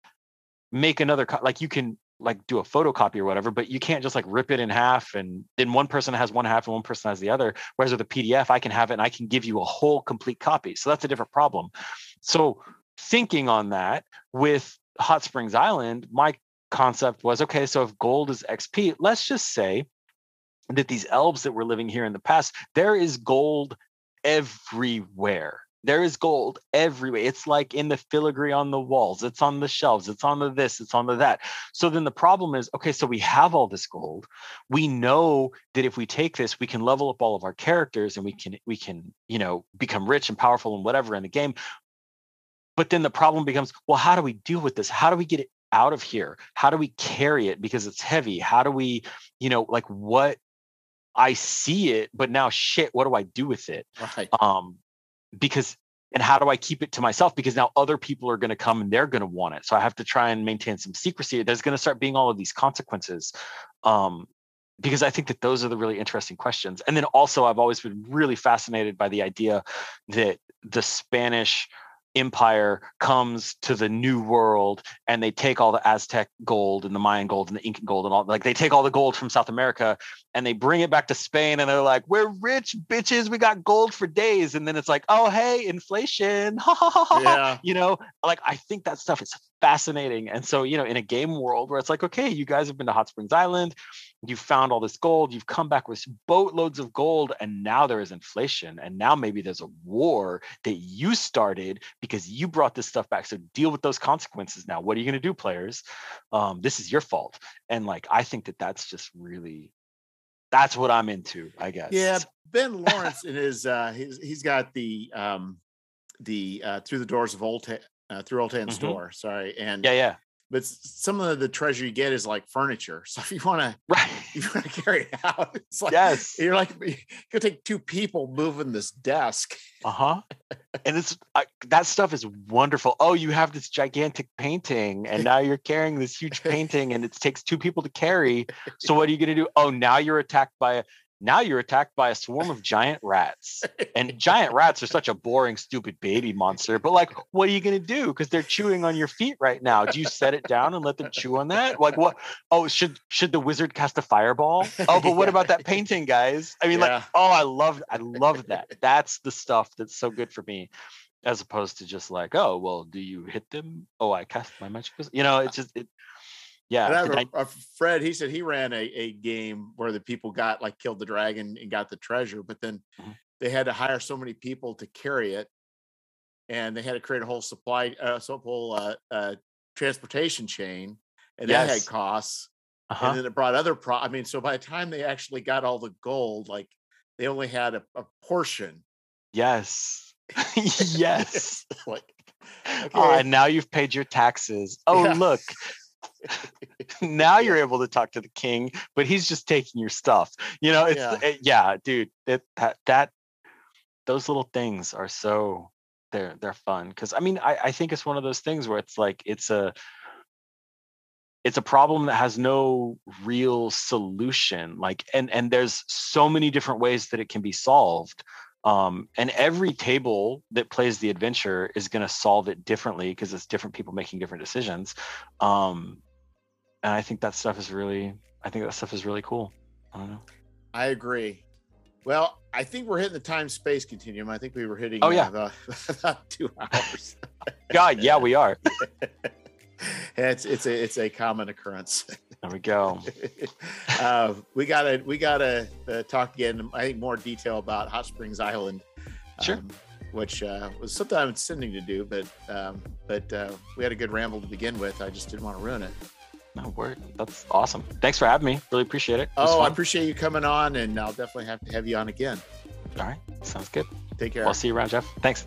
Speaker 1: make another co- like you can like do a photocopy or whatever but you can't just like rip it in half and then one person has one half and one person has the other. Whereas with a pdf i can have it and i can give you a whole complete copy. So that's a different problem. So thinking on that with hot springs island my concept was okay so if gold is xp let's just say that these elves that were living here in the past there is gold everywhere. There is gold everywhere. It's like in the filigree on the walls. It's on the shelves. It's on the this. It's on the that. So then the problem is okay so we have all this gold. We know that if we take this we can level up all of our characters and we can we can you know become rich and powerful and whatever in the game. But then the problem becomes well how do we deal with this? How do we get it out of here? How do we carry it because it's heavy? How do we you know like what i see it but now shit what do i do with it?
Speaker 2: Right.
Speaker 1: um because and how do i keep it to myself? Because now other people are going to come and they're going to want it. So i have to try and maintain some secrecy. There's going to start being all of these consequences um because i think that those are the really interesting questions. And then also i've always been really fascinated by the idea that the spanish empire comes to the new world and they take all the aztec gold and the mayan gold and the incan gold and all like they take all the gold from south america and they bring it back to Spain and they're like, "We're rich bitches. We got gold for days." And then it's like, "Oh, hey, inflation."
Speaker 2: Yeah.
Speaker 1: You know, like I think that stuff is fascinating. And so, you know, in a game world where it's like, "Okay, you guys have been to Hot Springs Island. You found all this gold. You've come back with boatloads of gold and now there is inflation and now maybe there's a war that you started because you brought this stuff back. So deal with those consequences now. What are you going to do, players? Um, this is your fault." And like I think that that's just really that's what I'm into, I guess.
Speaker 2: Yeah, Ben Laurence in his uh he's he's got the um the uh through the doors of old Ta- uh, through Ultan's
Speaker 1: Mhm.
Speaker 2: door, sorry. And
Speaker 1: Yeah, yeah.
Speaker 2: But some of the treasure you get is like furniture. So if you want to
Speaker 1: Right.
Speaker 2: you want to carry it out, it's like
Speaker 1: yes.
Speaker 2: you're like you could take two people moving this desk.
Speaker 1: Uh-huh. And it's uh, that stuff is wonderful. Oh, you have this gigantic painting and now you're carrying this huge painting and it takes two people to carry. So what are you going to do? Oh, now you're attacked by a now you're attacked by a swarm of giant rats. And giant rats are such a boring stupid baby monster, but like what are you going to do because they're chewing on your feet right now? Do you set it down and let them chew on that? Like what Oh, should should the wizard cast a fireball? Oh, but what about that painting, guys? I mean, like, oh, I love, I love that. That's the stuff that's so good for me, as opposed to just like, oh, well, do you hit them? Oh, I cast my magic. You know, it's just, it, yeah.
Speaker 2: And I have
Speaker 1: the
Speaker 2: a,
Speaker 1: dy-
Speaker 2: a Fred, he said he ran a, a game where the people got like killed the dragon and got the treasure, but then
Speaker 1: Mhm.
Speaker 2: they had to hire so many people to carry it, and they had to create a whole supply, uh, so whole uh, uh, transportation chain, and that had costs.
Speaker 1: uh-huh.
Speaker 2: And then it brought other pro. I mean, so by the time they actually got all the gold, like they only had a, a portion.
Speaker 1: Yes. yes.
Speaker 2: like,
Speaker 1: Oh, and now you've paid your taxes. Oh,
Speaker 2: Yeah.
Speaker 1: look. now you're able to talk to the king, but he's just taking your stuff. You know, it's
Speaker 2: Yeah.
Speaker 1: Eh, yeah, dude. That that that those little things are so they're they're fun because I mean I, I think it's one of those things where it's like it's a it's a problem that has no real solution like and and there's so many different ways that it can be solved um, and every table that plays the adventure is going to solve it differently because it's different people making different decisions um, and i think that stuff is really i think that stuff is really cool. I don't know.
Speaker 2: I agree. Well i think we're hitting the time space continuum. I think we were hitting
Speaker 1: oh yeah.
Speaker 2: about, about two hours.
Speaker 1: God yeah we are.
Speaker 2: It's it's a it's a common occurrence.
Speaker 1: There we go.
Speaker 2: uh, we gotta we gotta uh, talk again. I think more detail about Hot Springs Island.
Speaker 1: Sure.
Speaker 2: Um, which uh, was sometimes sending to do, but um, but uh, we had a good ramble to begin with. I just didn't want to ruin it.
Speaker 1: No word. That's awesome. Thanks for having me. Really appreciate it. it
Speaker 2: oh, fun. I appreciate you coming on, and I'll definitely have to have you on again.
Speaker 1: All right. Sounds good.
Speaker 2: Take care.
Speaker 1: I'll see you around, Jeff. Thanks.